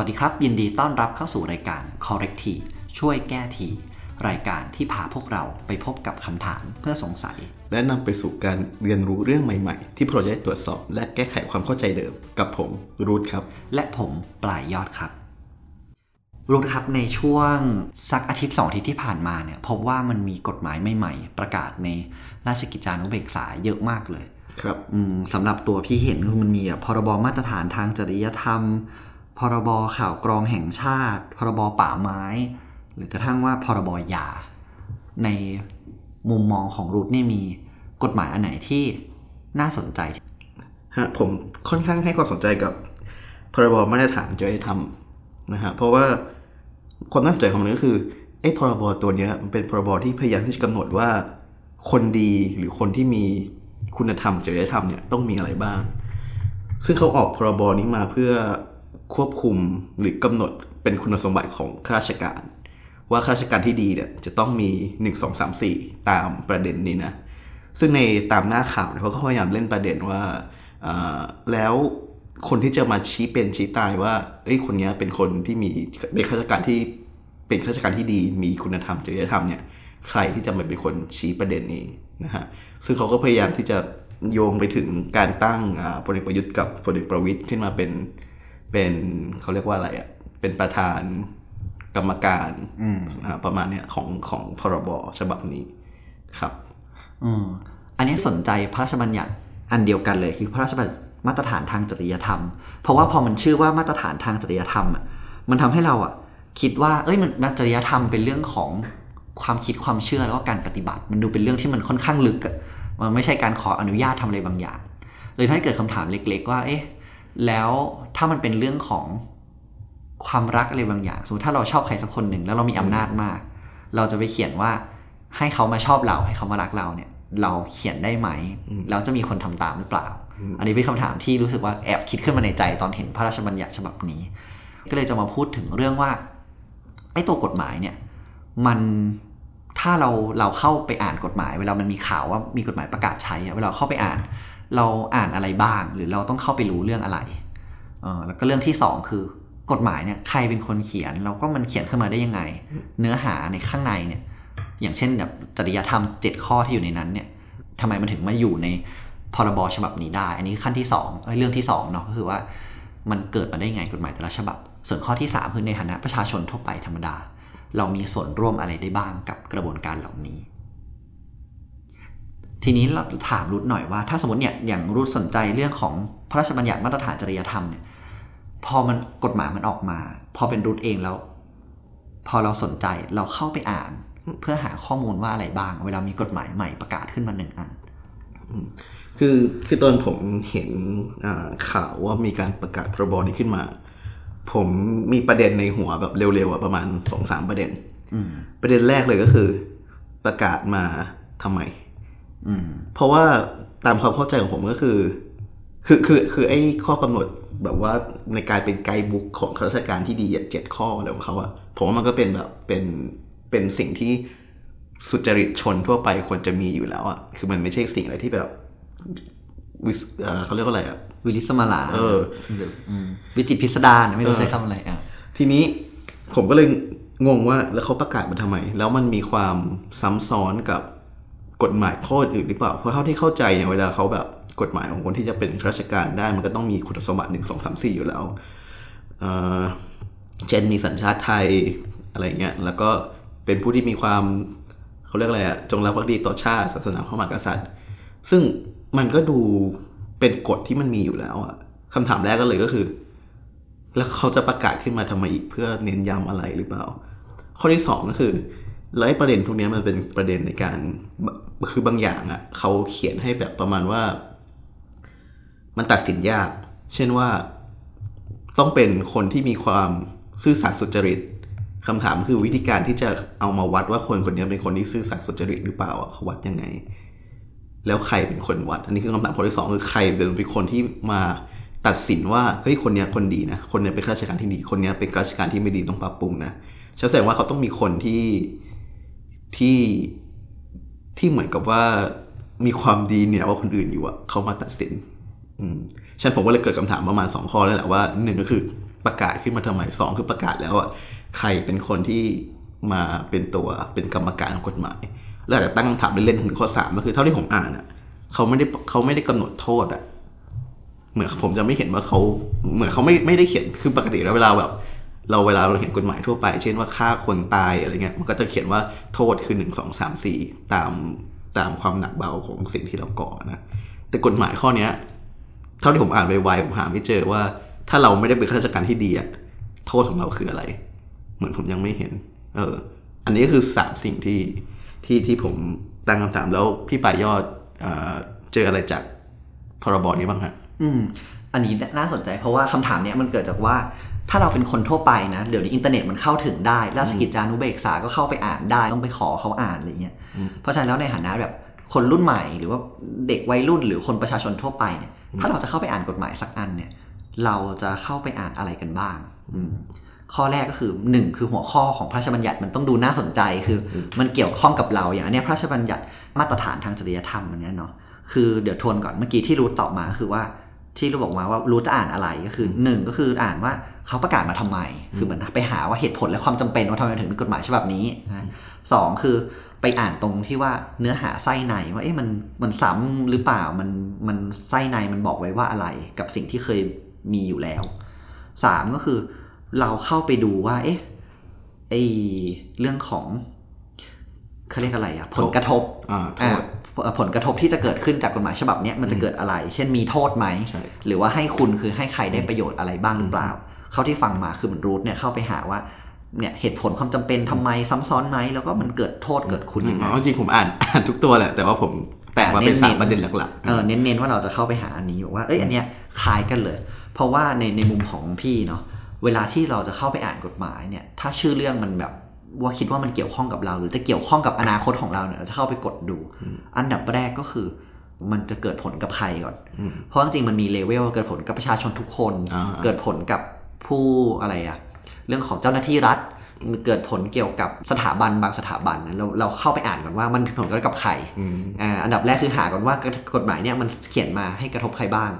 สวัสดีครับ ยินดีต้อนรับเข้าสู่รายการ Correct T ช่วยแก้ที รายการที่พาพวกเราไปพบกับคำถามเพื่อสงสัย และนำไปสู่การเรียนรู้เรื่องใหม่ๆ ที่พวกเราจะได้ตรวจสอบ และแก้ไขความเข้าใจเดิม กับผมรูทครับ และผมปลายยอดครับรู้ครับในช่วงสักอาทิตย์สองอาทิตย์ที่ผ่านมาเนี่ยพบว่ามันมีกฎหมายใหม่ๆ ประกาศในราชกิจจานุเบกษาเยอะมากเลย ครับอืมสำหรับตัวพี่เห็นคือมันมีอะพรบมาตรฐานทางจริยธรรม พรบข่าวกรองแห่งชาติ พรบป่าไม้ หรือกระทั่งว่าพรบยา ในมุมมองของรูทนี่มีกฎหมายอันไหนที่น่าสนใจฮะผมค่อนข้างให้ความสนใจกับพรบมาตรฐานจริยธรรมนะฮะเพราะว่าความน่าสนใจของมันก็คือไอ้พรบตัวเนี้ยมันเป็นพรบที่พยายามที่จะกำหนดว่า คนดีหรือคนที่มีคุณธรรมจริยธรรมเนี่ยต้องมีอะไรบ้าง ซึ่งเขาออกพรบนี้มาเพื่อ ควบคุมหรือกำหนดเป็นคุณสมบัติของข้าราชการ ว่าข้าราชการที่ดีเนี่ยจะต้องมี 1 2 3 4 ตามประเด็นนี้นะซึ่งในตามหน้าข่าวเนี่ยเขาก็พยายามเล่นประเด็นว่าแล้วคนที่จะมาชี้เป็นชี้ตายว่าเอ้ยคนนี้เป็นคนที่มีเป็นข้าราชการที่เป็นข้าราชการที่ดีมีคุณธรรมจริยธรรมเนี่ยใครที่จะมาเป็นคนชี้ประเด็นนี้นะฮะซึ่งเขาก็พยายามที่จะโยงไปถึงการตั้งพลเอกประยุทธ์กับพลเอกประวิตยขึ้นมาเป็น เป็นเขาเรียกว่าอะไรอะเป็นประธานกรรมการอืมอ่าประมาณเนี้ยของของพรบฉบับนี้ครับอืมอันนี้สนใจพระราชบัญญัติอันเดียวกันเลยคือพระราชบัญญัติมาตรฐานทางจริยธรรม เพราะว่าพอมันชื่อว่ามาตรฐานทางจริยธรรมอะมันทำให้เราอะ คิดว่า เอ้ยมันจริยธรรมเป็นเรื่องของความคิดความเชื่อแล้วก็การปฏิบัติ มันดูเป็นเรื่องที่มันค่อนข้างลึกอะมันไม่ใช่การขออนุญาตทำอะไรบางอย่างเลยทำให้เกิดคำถามเล็ก ๆ ว่าเอ๊ะ แล้วถ้ามันเป็นเรื่องของความรักอะไรบางอย่าง สมมติถ้าเราชอบใครสักคนหนึ่งแล้วเรามีอำนาจมาก เราจะไปเขียนว่าให้เขามาชอบเราให้เขามารักเราเนี่ย เราเขียนได้ไหมอืมแล้วจะมีคนทำตามหรือเปล่าอืมอันนี้เป็นคำถามที่รู้สึกว่าแอบคิดขึ้นมาในใจตอนเห็นพระราชบัญญัติฉบับนี้ ก็เลยจะมาพูดถึงเรื่องว่าไอ้ตัวกฎหมายเนี่ย มันถ้าเราเราเข้าไปอ่านกฎหมาย เวลามันมีข่าวว่ามีกฎหมายประกาศใช้อะเวลาเข้าไปอ่าน เราอ่านอะไรบ้างหรือเราต้องเข้าไปรู้เรื่องอะไรเออแล้วก็เรื่องที่สองคือกฎหมายเนี่ยใครเป็นคนเขียนแล้วก็มันเขียนขึ้นมาได้ยังไง เนื้อหาในข้างในเนี่ย อย่างเช่นแบบจริยธรรมเจ็ดข้อที่อยู่ในนั้นเนี่ยทำไมมันถึงมาอยู่ในพรบฉบับนี้ได้ อันนี้ขั้นที่สองเอ้ยเรื่องที่สองเนาะก็คือว่ามันเกิดมาได้ยังไงกฎหมายแต่ละฉบับ ส่วนข้อที่สามคือในฐานะประชาชนทั่วไปธรรมดา เรามีส่วนร่วมอะไรได้บ้างกับกระบวนการเหล่านี้ ทีนี้เราถามรุดหน่อยว่า ถ้าสมมติเนี่ยอย่างรุดสนใจเรื่องของพระราชบัญญัติมาตรฐานจริยธรรมเนี่ยพอมันกฎหมายมันออกมา พอเป็นรุดเองแล้ว พอเราสนใจเราเข้าไปอ่าน เพื่อหาข้อมูลว่าอะไรบ้าง เวลามีกฎหมายใหม่ประกาศขึ้นมาหนึ่งอันคือคือตอนผมเห็นอ่าข่าวว่ามีการประกาศพรบนี้ขึ้นมา ผมมีประเด็นในหัวแบบเร็วๆอะประมาณสองสามประเด็นอืมประเด็นแรกเลยก็คือ ประกาศมาทำไมอืม เพราะว่าตามความเข้าใจของผมก็คือ คือคือคือไอ้ข้อกำหนดแบบว่าในการเป็นไกด์บุ๊กของข้าราชการที่ดีอะเจ็ดข้ออะไรของเขาอะผมว่ามันก็เป็นแบบเป็นเป็นสิ่งที่สุจริตชนทั่วไปควรจะมีอยู่แล้วอะคือมันไม่ใช่สิ่งอะไรที่แบบวิสเอ่อเขาเรียกว่าอะไรอะวิลิสมาลาเออหรือมวิจิตรพิสดารไม่รู้เออใช้คำอะไรอะทีนี้ผมก็เลยงงว่าแล้วเขาประกาศมาทำไม แล้วมันมีความซ้ำซ้อนกับ กฎหมายข้ออื่นหรือเปล่า เพราะเท่าที่เข้าใจเนี่ยเวลาเขาแบบกฎหมายของคนที่จะเป็นข้าราชการได้มันก็ต้องมีคุณสมบัติหนึ่งสองสามสี่อยู่แล้วเออเช่นมีสัญชาติไทยอะไรเงี้ยแล้วก็เป็นผู้ที่มีความเขาเรียกอะไรอะจงรักภักดีต่อชาติศาสนาพระมหากษัตริย์ ซึ่งมันก็ดูเป็นกฎที่มันมีอยู่แล้วอะคำถามแรกก็เลยก็คือ แล้วเขาจะประกาศขึ้นมาทำไมอีกเพื่อเน้นย้ำอะไรหรือเปล่า ข้อที่สองก็คือ แล้วไอ้ประเด็นพวกเนี้ยมันเป็นประเด็นในการคือบางอย่างอะ่ะเขาเขียนให้แบบประมาณว่า มันตัดสินยาก เช่นว่าต้องเป็นคนที่มีความซื่อสัตย์สุจริตคำถามคือวิธีการที่จะเอามาวัดว่าคนคนนี้เป็นคนที่ซื่อสัตย์สุจริตหรือเปล่าอะเขาวัดยังไง แล้วใครเป็นคนวัด อันนี้คือคำถามข้อที่สองคือใครเป็นคนที่มาตัดสินว่าเฮ้ยคนเนี้ยคนดีนะคนเนี้ยเป็นข้าราชการที่ดีคนเนี้ยเป็นข้าราชการที่ไม่ดีต้องปรับปรุงนะฉันแสดงว่าเขาต้องมีคนที่ ที่ที่เหมือนกับว่ามีความดีเหนี่ยกว่าคนอื่นอยู่อะเขามาตัดสินอืมฉันผมก็เลยเกิดคำถามประมาณสองข้อแล้วแหละว่าหนึ่งก็คือประกาศขึ้นมาทำไมสองคือประกาศแล้วอะใครเป็นคนที่มาเป็นตัวเป็นกรรมการของกฎหมาย แล้วอาจจะตั้งคำถามเล่นๆถึงข้อสามก็คือเท่าที่ผมอ่านอะเขาไม่ได้เขาไม่ได้กำหนดโทษอะเหมือนผมจะไม่เห็นว่าเขาเหมือนเขาไม่ไม่ได้เขียนคือปกติแล้วเวลาแบบ เราเวลาเราเห็นกฎหมายทั่วไป เช่นว่าฆ่าคนตายอะไรเงี้ยมันก็จะเขียนว่าโทษคือหนึ่งสองสามสี่ตามตามความหนักเบาของสิ่งที่เราก่อนะแต่กฎหมายข้อเนี้ยเท่าที่ผมอ่านไปวผมหาไม่เจอว่า ถ้าเราไม่ได้เป็นข้าราชการที่ดีอะโทษของเราคืออะไร เหมือนผมยังไม่เห็น เออ อันนี้ก็คือสามสิ่งที่ที่ที่ผมตั้งคำถามแล้วพี่ปายยอดเออเจออะไรจากพรบนี้บ้างฮะ อืม อันนี้น่าสนใจเพราะว่าคำถามเนี้ยมันเกิดจากว่า ถ้าเราเป็นคนทั่วไปนะ เดี๋ยวนี้อินเทอร์เน็ตมันเข้าถึงได้ราชกิจจานุเบกษาก็เข้าไปอ่านได้ ต้องไปขอเขาอ่านอะไรเงี้ยอืมเพราะฉะนั้นแล้วในฐานะแบบคนรุ่นใหม่ หรือว่าเด็กวัยรุ่นหรือคนประชาชนทั่วไปเนี่ย ถ้าเราจะเข้าไปอ่านกฎหมายสักอันเนี่ย เราจะเข้าไปอ่านอะไรกันบ้างอืมข้อแรกก็คือหนึ่งคือหัวข้อของพระราชบัญญัติมันต้องดูน่าสนใจ คืออมันเกี่ยวข้องกับเรา อย่างอันเนี้ยพระราชบัญญัติมาตรฐานทางจริยธรรมอันเนี้ยเนาะ คือเดี๋ยวทวนก่อนเมื่อกี้ที่รู้ตอบมาคือว่าที่รู้บอกมาว่ารู้จะอ่านอะไรก็คือหนึ่งก็คืออ่านว่า เขาประกาศมาทำไม คือเหมือนไปหาว่าเหตุผลและความจำเป็นว่าทำไมถึงมีกฎหมายฉบับนี้นะสองคือไปอ่านตรงที่ว่าเนื้อหาไส้ในว่าเอ๊ะมันมันซ้ำหรือเปล่ามันมันไส้ในมันบอกไว้ว่าอะไร กับสิ่งที่เคยมีอยู่แล้วสามก็คือเราเข้าไปดูว่า เอ๊ะไอเรื่องของเขาเรียกอะไรอะผลกระทบอ่าโทอ่าษเอ่อผลกระทบที่จะเกิดขึ้นจากกฎหมายฉบับเนี้ยมันจะเกิดอะไร เช่นมีโทษไหมใช่หรือว่าให้คุณคือให้ใครได้ประโยชน์อะไรบ้างหรือเปล่า เข้าที่ฟังมาคือเหมือนรูทเนี่ยเข้าไปหาว่าเนี่ยเหตุผลความจำเป็นทำไมซ้ำซ้อนไหมแล้วก็มันเกิดโทษเกิดคุณยังไงอ๋อจริงผมอ่านอ่านทุกตัวแหละแต่ว่าผมแตกมาเป็นสามประเด็นหลักๆเออเน้นๆว่าเราจะเข้าไปหาอันนี้บอกว่าเอ้ยอันเนี้ยคล้ายกันเลย เพราะว่าในในมุมของพี่เนาะเวลาที่เราจะเข้าไปอ่านกฎหมายเนี่ย ถ้าชื่อเรื่องมันแบบว่าคิดว่ามันเกี่ยวข้องกับเรา หรือจะเกี่ยวข้องกับอนาคตของเราเนี่ยเราจะเข้าไปกดดู อันดับแรกก็คือมันจะเกิดผลกับใครก่อนอืมเพราะจริงๆมันมีเลเวลเกิดผลกับประชาชนทุกคนอ่าเกิดผลกับ ผู้อะไรอะเรื่องของเจ้าหน้าที่รัฐเกิดผลเกี่ยวกับสถาบันบางสถาบันนะเราเราเข้าไปอ่านก่อนว่ามันมีผลกระทบกับใครอืมอ่าอันดับแรกคือหาก่อนว่ากฎหมายเนี่ยมันเขียนมาให้กระทบใครบ้าง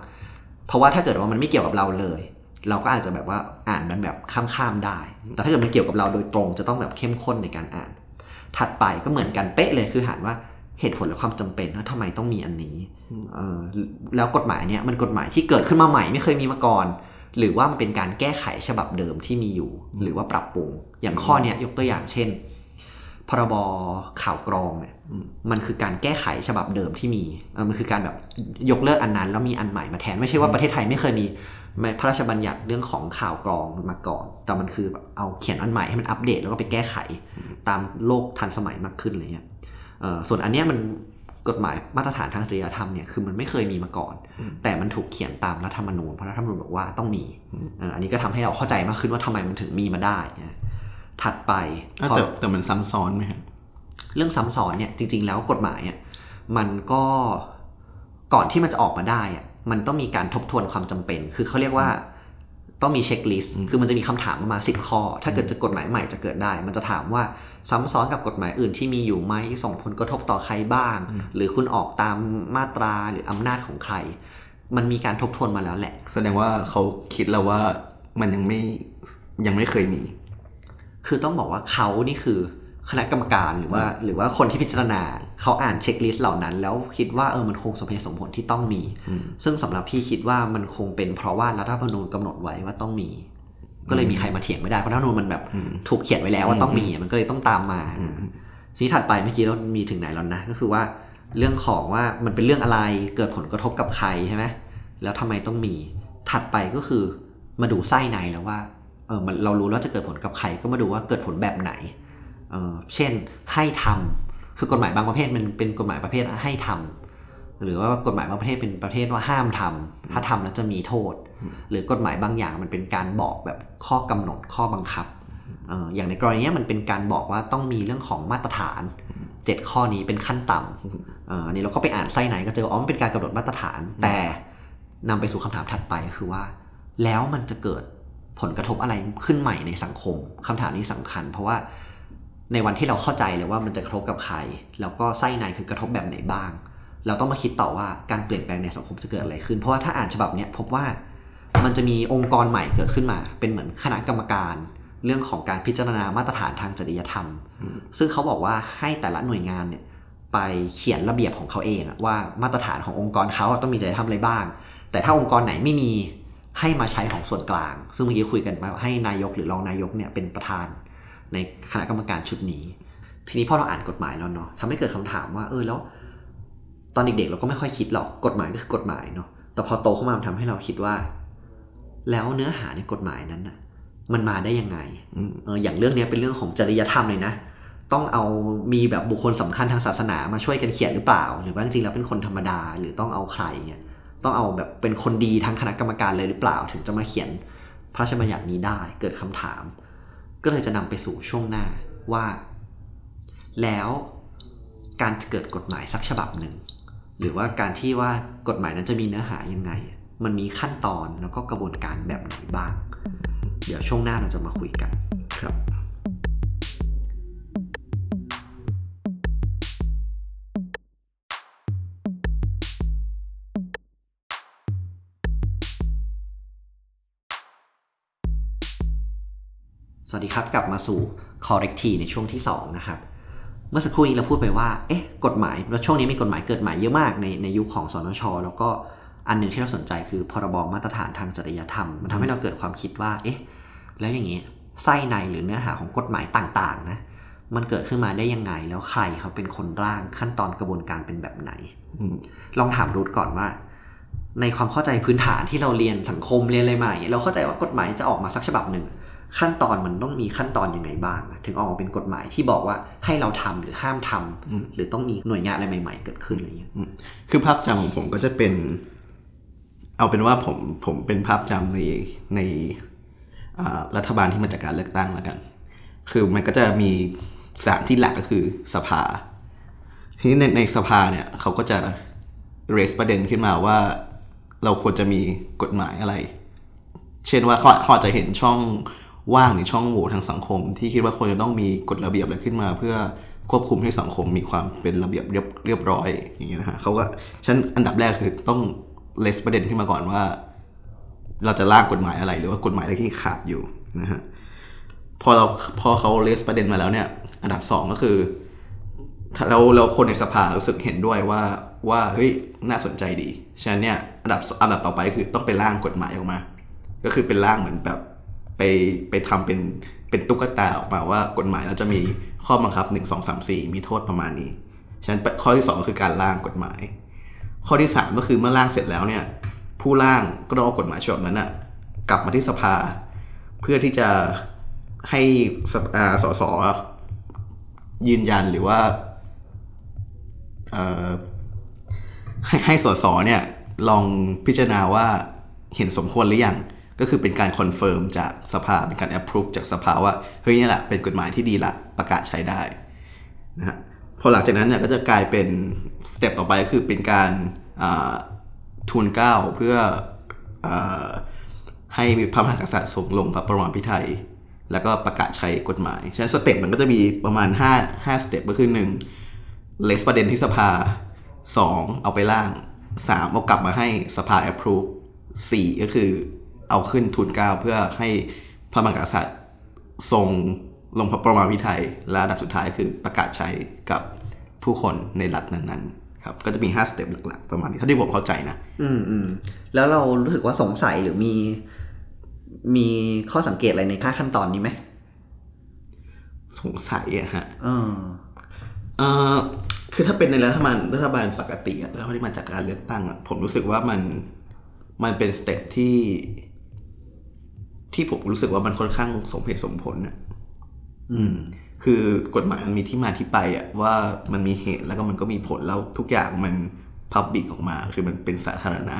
เพราะว่าถ้าเกิดว่ามันไม่เกี่ยวกับเราเลย เราก็อาจจะแบบว่าอ่านมันแบบข้ามๆได้ แต่ถ้าเกิดมันเกี่ยวกับเราโดยตรงจะต้องแบบเข้มข้นในการอ่าน ถัดไปก็เหมือนกันเป๊ะเลยคือหานว่าเหตุผลและความจำเป็นว่าทำไมต้องมีอันนี้เออแล้วกฎหมายเนี่ยมันกฎหมายที่เกิดขึ้นมาใหม่ไม่เคยมีมาก่อน หรือว่ามันเป็นการแก้ไขฉบับเดิมที่มีอยู่ หรือว่าปรับปรุง อย่างข้อเนี้ยยกตัวอย่างเช่น พรบข่าวกรองเนี่ยอืมมันคือการแก้ไขฉบับเดิมที่มีเออมันคือการแบบยกเลิกอันนั้น แล้วมีอันใหม่มาแทนไม่ใช่ว่าประเทศไทยไม่เคยมีพระราชบัญญัติเรื่องของข่าวกรองมาก่อน แต่มันคือแบบเอาเขียนอันใหม่ให้มันอัปเดตแล้วก็ไปแก้ไขตามโลกทันสมัยมากขึ้นอะไรเงี้ยเอ่อส่วนอันเนี้ยมัน กฎหมายมาตรฐานทางจริยธรรมเนี่ยคือมันไม่เคยมีมาก่อนอืมแต่มันถูกเขียนตามรัฐธรรมนูญเพราะรัฐธรรมนูญบอกว่าต้องมีอืมเอ่ออันนี้ก็ทำให้เราเข้าใจมากขึ้นว่าทำไมมันถึงมีมาได้นะถัดไปอะพอแต่แต่มันซ้ำซ้อนไหมครับเรื่องซ้ำซ้อนเนี่ยจริง ๆ แล้วกฎหมายอะมันก็ก่อนที่มันจะออกมาได้อะมันต้องมีการทบทวนความจำเป็น คือเขาเรียกว่าต้องมีเช็คลิสต์คือมันจะมีคำถามประมาณสิบข้อ ถ้าเกิดจะกฎหมายใหม่จะเกิดได้ มันจะถามว่า ซ้ำซ้อนกับกฎหมายอื่นที่มีอยู่ไหมส่งผลกระทบต่อใครบ้าง หรือคุณออกตามมาตราหรืออำนาจของใคร มันมีการทบทวนมาแล้วแหละ แสดงว่าเขาคิดแล้วว่ามันยังไม่ยังไม่เคยมี คือต้องบอกว่าเขานี่คือคณะกรรมการหรือว่า หรือว่าคนที่พิจารณาเขาอ่านเช็คลิสต์เหล่านั้น แล้วคิดว่าเออมันคงสมเหตุสมผลที่ต้องมีอืมซึ่งสำหรับพี่คิดว่ามันคงเป็นเพราะว่ารัฐธรรมนูญกำหนดไว้ว่าต้องมี ก็เลยมีใครมาเถียงไม่ได้เพราะรัฐธรรมนูญมันแบบอืมถูกเขียนไว้แล้วว่าต้องมีมันก็เลยต้องตามมาอืมทีนี้ถัดไปเมื่อกี้เรามีถึงไหนแล้วนะก็คือว่าเรื่องของว่ามันเป็นเรื่องอะไรเกิดผลกระทบกับใครใช่ไหมแล้วทำไมต้องมีถัดไปก็คือมาดูไส้ในแล้วว่าเออมันเรารู้แล้วจะเกิดผลกับใครก็มาดูว่าเกิดผลแบบไหนเออเช่นให้ทำคือกฎหมายบางประเภทมันเป็นกฎหมายประเภทให้ทำหรือว่ากฎหมายบางประเภทเป็นประเภทว่าห้ามทำถ้าทำแล้วจะมีโทษ หรือกฎหมายบางอย่างมันเป็นการบอกแบบข้อกำหนดข้อบังคับเอ่ออย่างในกรณีเนี้ยมันเป็นการบอกว่าต้องมีเรื่องของมาตรฐานเจ็ดข้อนี้เป็นขั้นต่ำเอ่ออันนี้เราก็ไปอ่านไส้ไหนก็เจออ๋อมันเป็นการกำหนดมาตรฐาน แต่นำไปสู่คำถามถัดไปก็คือว่า แล้วมันจะเกิดผลกระทบอะไรขึ้นใหม่ในสังคมคำถามนี้สำคัญ เพราะว่าในวันที่เราเข้าใจเลยว่ามันจะกระทบกับใคร แล้วก็ไส้ในคือกระทบแบบไหนบ้าง เราต้องมาคิดต่อว่าการเปลี่ยนแปลงในสังคมจะเกิดอะไรขึ้น เพราะว่าถ้าอ่านฉบับเนี้ยพบว่า มันจะมีองค์กรใหม่เกิดขึ้นมา เป็นเหมือนคณะกรรมการ เรื่องของการพิจารณามาตรฐานทางจริยธรรม ซึ่งเขาบอกว่าให้แต่ละหน่วยงานเนี่ยไปเขียนระเบียบของเขาเองอะว่ามาตรฐานขององค์กรเขาอะต้องมีจริยธรรมอะไรบ้าง แต่ถ้าองค์กรไหนไม่มีให้มาใช้ของส่วนกลาง ซึ่งเมื่อกี้คุยกันมาให้นายกหรือรองนายกเนี่ยเป็นประธาน ในคณะกรรมการชุดนี้ ทีนี้พอเราอ่านกฎหมายแล้วเนาะทำให้เกิดคำถามว่าเออแล้ว ตอนเด็กๆเราก็ไม่ค่อยคิดหรอกกฎหมายก็คือกฎหมายเนาะแต่พอโตขึ้นมามันทำให้เราคิดว่า แล้วเนื้อหาในกฎหมายนั้นน่ะมันมาได้ยังไงออย่างเรื่องนี้เป็นเรื่องของจริยธรรมเลยนะ ต้องเอามีแบบบุคคลสำคัญทางศาสนามาช่วยกันเขียนหรือเปล่า หรือว่าจริงๆแล้วเป็นคนธรรมดาหรือต้องเอาใครเนี่ยต้องเอาแบบเป็นคนดีทั้งคณะกรรมการเลยหรือเปล่า ถึงจะมาเขียนพระราชบัญญัตินี้ได้เกิดคำถาม ก็เลยจะนำไปสู่ช่วงหน้าว่า แล้วการเกิดกฎหมายสักฉบับหนึ่งหรือว่าการที่ว่ากฎหมายนั้นจะมีเนื้อหายังไง มันมีขั้นตอนแล้วก็กระบวนการแบบไหนบ้าง เดี๋ยวช่วงหน้าเราจะมาคุยกันครับสวัสดีครับ กลับมาสู่ corrective ในช่วงที่ 2 นะครับ เมื่อสักครู่นี้เราพูดไปว่า เอ๊ะ กฎหมายแล้วช่วงนี้มีกฎหมายเกิดใหม่เยอะมากในในยุคของสนช แล้วก็ อันหนึ่งที่เราสนใจคือพรบมาตรฐานทางจริยธรรม มันทำให้เราเกิดความคิดว่า เอ๊ะ แล้วอย่างนี้ไส้ในหรือเนื้อหาของกฎหมายต่าง ๆ นะ มันเกิดขึ้นมาได้ยังไง แล้วใครเขาเป็นคนร่างขั้นตอนกระบวนการเป็นแบบไหนอืมลองถามรูทก่อนว่า ในความเข้าใจพื้นฐานที่เราเรียนสังคมเรียนอะไรมาอย่างเงี้ยเราเข้าใจว่ากฎหมายจะออกมาสักฉบับหนึ่ง ขั้นตอนมันต้องมีขั้นตอนยังไงบ้างอะถึงออกมาเป็นกฎหมายที่บอกว่าให้เราทำหรือห้ามทำอืมหรือต้องมีหน่วยงานอะไรใหม่ ๆ เกิดขึ้นอะไรเงี้ยคือภาพจำของผมก็จะเป็น เอาเป็นว่าผมผมเป็นภาพจำในในรัฐบาลที่มาจากการเลือกตั้งแล้วกัน คือมันก็จะมีสถานที่หลักก็คือสภา ทีนี้ในในสภาเนี่ยเขาก็จะ raise ประเด็นขึ้นมาว่า เราควรจะมีกฎหมายอะไร เช่นว่าเขาเขาจจะเห็นช่องว่างหรือช่องโหว่ทางสังคม ที่คิดว่าควรจะต้องมีกฎระเบียบอะไรขึ้นมา เพื่อควบคุมให้สังคมมีความเป็นระเบียบเรียบเรียบร้อยอย่างเงี้ยนะฮะเขาก็ฉันอันดับแรกคือต้อง เลสประเด็นขึ้นมาก่อนว่า เราจะร่างกฎหมายอะไร หรือว่ากฎหมายอะไรที่ขาดอยู่นะฮะพอเราพอเขาเลสประเด็นมาแล้วเนี่ย อันดับสองก็คือเราเราคนในสภารู้สึกเห็นด้วยว่าว่าเฮ้ยน่าสนใจดีฉะนั้นเนี่ยอันดับอันดับต่อไปคือต้องไปร่างกฎหมายออกมา ก็คือเป็นร่างเหมือนแบบไปไปทำเป็นเป็นตุ๊กตาออกมาว่ากฎหมายเราจะมีข้อบังคับ 1 2 3 4 มีโทษประมาณนี้ ฉะนั้นข้อที่2ก็คือการร่างกฎหมาย ข้อที่ 3 ก็คือเมื่อร่างเสร็จแล้วเนี่ยผู้ร่างก็ต้องเอากฎหมายฉบับนั้นอะกลับมาที่สภา เพื่อที่จะให้สอสสยืนยันหรือว่าให้ให้สสเนี่ยลองพิจารณาว่าเห็นสมควรหรือยังก็คือเป็นการ confirm จากสภาเป็นการ approve จากสภาว่าเฮ้ยนี่แหละเป็นกฎหมายที่ดีละประกาศใช้ได้นะฮะ พอหลังจากนั้นเนี่ยก็จะกลายเป็น step ต่อไปก็คือเป็นการทูลเกล้าเพื่อให้พระมหากษัตริย์ทรงลงพระปรมาภิไธย แล้วก็ประกาศใช้กฎหมาย ฉะนั้น step มันก็จะมีประมาณ 5 5 step ก็คือ1 list ประเด็นที่สภา 2 เอาไปร่าง 3 เอากลับมาให้สภา approve 4ก็คือเอาขึ้นทูลเกล้าเพื่อให้พระมหากษัตริย์ทรง ลงพระปรมาภิไธยและอันดับสุดท้ายคือประกาศใช้กับผู้คนในรัฐนั้นๆครับก็จะมี5 step หลักๆประมาณนี้เท่าที่ผมเข้าใจนะ อืมอืมแล้วเรารู้สึกว่าสงสัยหรือมี มีข้อสังเกตอะไรในห้าขั้นตอนนี้ไหมสงสัยอะฮะเออเอ่อคือถ้าเป็นในรัฐบาลรัฐบาลปกติอะแล้วที่มาจากการเลือกตั้งอะผมรู้สึกว่ามันมันเป็นสเต็ปที่ ที่ผมรู้สึกว่ามันค่อนข้างสมเหตุสมผลอะ อืม คือกฎหมายมันมีที่มาที่ไปอะว่ามันมีเหตุแล้วก็มันก็มีผลแล้วทุกอย่างมันพับบิกออกมา คือมันเป็นสาธารณะ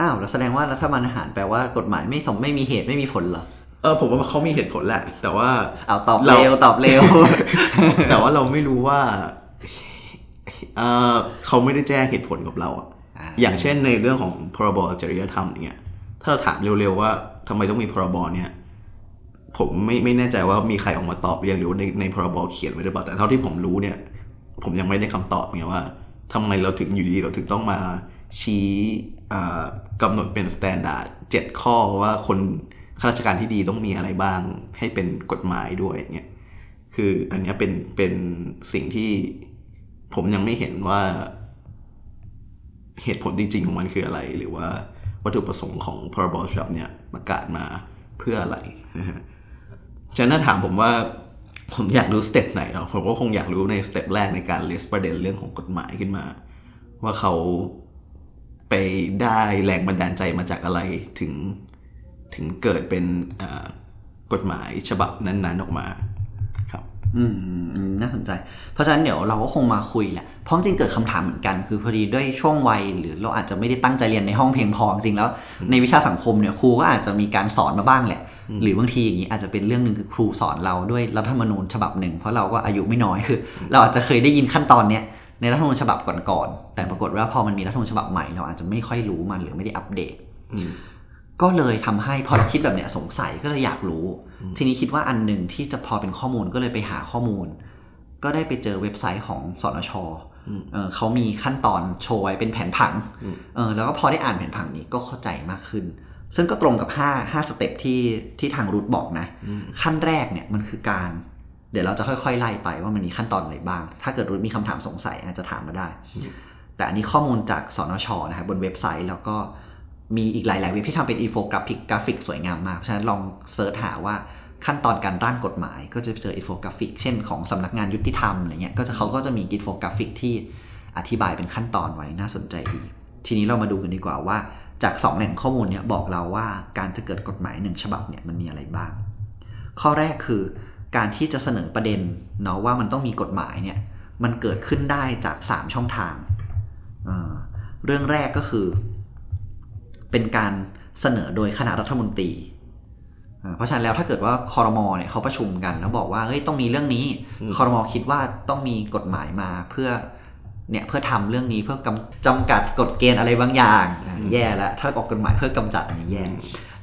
อ้าวแล้วแสดงว่ารัฐบาลอาหารแปลว่ากฎหมายไม่สมไม่มีเหตุไม่มีผลเหรอเออผมว่าเขามีเหตุผลแหละ แต่ว่าเอาตอบเราเร็วตอบเร็ว แต่ว่าเราไม่รู้ว่าเออเขาไม่ได้แจ้งเหตุผลกับเราอะอ่าอย่างเช่นในเรื่องของพรบจริยธรรมอย่างเงี้ยถ้าเราถามเร็วๆว่าทำไมต้องมีพรบเนี่ย ผมไม่ไม่แน่ใจว่ามีใครออกมาตอบหรือยังหรือในในพรบเขียนไว้หรือเปล่าแต่เท่าที่ผมรู้เนี่ย ผมยังไม่ได้คำตอบไงว่าทำไมเราถึงอยู่ดีเราถึงต้องมาชี้อ่ากำหนดเป็น standard เจ็ดข้อว่าคนข้าราชการที่ดีต้องมีอะไรบ้าง ให้เป็นกฎหมายด้วยเนี่ยคืออันนี้เป็นเป็นสิ่งที่ผมยังไม่เห็นว่า เหตุผลจริงๆของมันคืออะไร หรือว่าวัตถุประสงค์ของพรบฉบับเนี่ยประกาศมาเพื่ออะไรนะฮะ ฉะนั้นถ้าถามผมว่าผมอยากรู้ step ไหนเนาะผมก็คงอยากรู้ใน step แรกในการ list ประเด็นเรื่องของกฎหมายขึ้นมา ว่าเขาไปได้แรงบันดาลใจมาจากอะไรถึงถึงเกิดเป็นกฎหมายฉบับนั้นๆออกมาครับ อืมน่าสนใจ เพราะฉะนั้นเดี๋ยวเราก็คงมาคุยแหละเพราะจริงเกิดคำถามเหมือนกันคือพอดีด้วยช่วงวัย หรือเราอาจจะไม่ได้ตั้งใจเรียนในห้องเพียงพอจริงแล้ว ในวิชาสังคมเนี่ยครูก็อาจจะมีการสอนมาบ้างแหละ หรือบางทีอย่างนี้อาจจะเป็นเรื่องหนึ่งคือครูสอนเราด้วยรัฐธรรมนูญฉบับหนึ่ง เพราะเราก็อายุไม่น้อยคือ เราอาจจะเคยได้ยินขั้นตอนเนี้ยในรัฐธรรมนูญฉบับก่อนๆแต่ปรากฏว่าพอมันมีรัฐธรรมนูญฉบับใหม่เราอาจจะไม่ค่อยรู้มันหรือไม่ได้อัปเดตอืมก็เลยทำให้พอเราคิดแบบเนี้ยสงสัยก็เลยอยากรู้ ทีนี้คิดว่าอันหนึ่งที่จะพอเป็นข้อมูลก็เลยไปหาข้อมูล ก็ได้ไปเจอเว็บไซต์ของสนชอืมเอ่อเขามีขั้นตอนโชว์ไว้เป็นแผนผังอืมเออแล้วก็พอได้อ่านแผนผังนี้ก็เข้าใจมากขึ้น ซึ่งก็ตรงกับ 5 5สเต็ปที่ที่ทางรูทบอกนะอืมขั้นแรกเนี่ยมันคือการ เดี๋ยวเราจะค่อยๆไล่ไปว่ามันมีขั้นตอนอะไรบ้าง ถ้าเกิดรูทมีคำถามสงสัยอาจจะถามมาได้ แต่อันนี้ข้อมูลจากสนชนะครับบนเว็บไซต์แล้วก็มีอีกหลายๆเว็บที่ทำเป็น infographic graphic สวยงามมาก เพราะฉะนั้นลอง search หาว่าขั้นตอนการร่างกฎหมาย ก็จะเจออินโฟกราฟิก เช่นของสำนักงานยุติธรรมอะไรเงี้ยก็จะเขาก็จะมีอินโฟกราฟิกที่อธิบายเป็นขั้นตอนไว้น่าสนใจดี ทีนี้เรามาดูกันดีกว่าว่า จากสองแหล่งข้อมูลเนี่ยบอกเราว่าการจะเกิดกฎหมายหนึ่งฉบับเนี่ยมันมีอะไรบ้าง ข้อแรกคือการที่จะเสนอประเด็นเนาะว่ามันต้องมีกฎหมายเนี่ยมันเกิดขึ้นได้จาก 3 ช่องทางเอ่อเรื่องแรกก็คือ เป็นการเสนอโดยคณะรัฐมนตรีอ่าเพราะฉะนั้นแล้วถ้าเกิดว่าคอรมอเนี่ยเขาประชุมกัน แล้วบอกว่าเฮ้ยต้องมีเรื่องนี้คอรมอคิดว่าต้องมีกฎหมายมาเพื่อ เนี่ยเพื่อทำเรื่องนี้เพื่อกำจำกัดกฎเกณฑ์อะไรบางอย่างอะแย่แล้วถ้าออกกฎหมายเพื่อกำจัดอันนี้แย่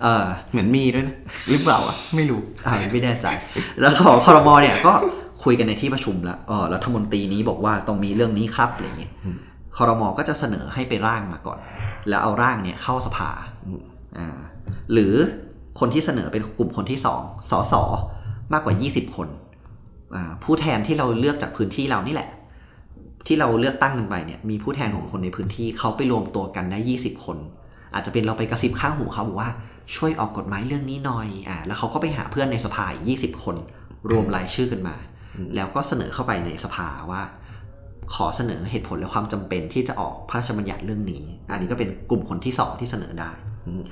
เออเหมือนมีด้วยนะหรือเปล่าอะไม่รู้อ่าไม่แน่ใจ แล้วก็บอกคอรมอเนี่ยก็คุยกันในที่ประชุมแล้วเออรัฐมนตรีนี้บอกว่าต้องมีเรื่องนี้ครับอะไรอย่างเงี้ยอืมคอรมอก็จะเสนอให้ไปร่างมาก่อน แล้วเอาร่างเนี่ยเข้าสภาอืมอ่าหรือคนที่เสนอเป็นกลุ่มคนที่สองสสมากกว่า 20 คนอ่าผู้แทนที่เราเลือกจากพื้นที่เรานี่แหละ ที่เราเลือกตั้งกันไปเนี่ยมีผู้แทนของคนในพื้นที่เขาไปรวมตัวกันได้ 20 คน อาจจะเป็นเราไปกระซิบข้างหูเขาบอกว่าช่วยออกกฎหมายเรื่องนี้หน่อยอ่าแล้วเขาก็ไปหาเพื่อนในสภาอีก20 คน รวมรายชื่อกันมาอืมแล้วก็เสนอเข้าไปในสภาว่า ขอเสนอเหตุผลและความจำเป็นที่จะออกพระราชบัญญัติเรื่องนี้ อันนี้ก็เป็นกลุ่มคนที่สองที่เสนอได้อืม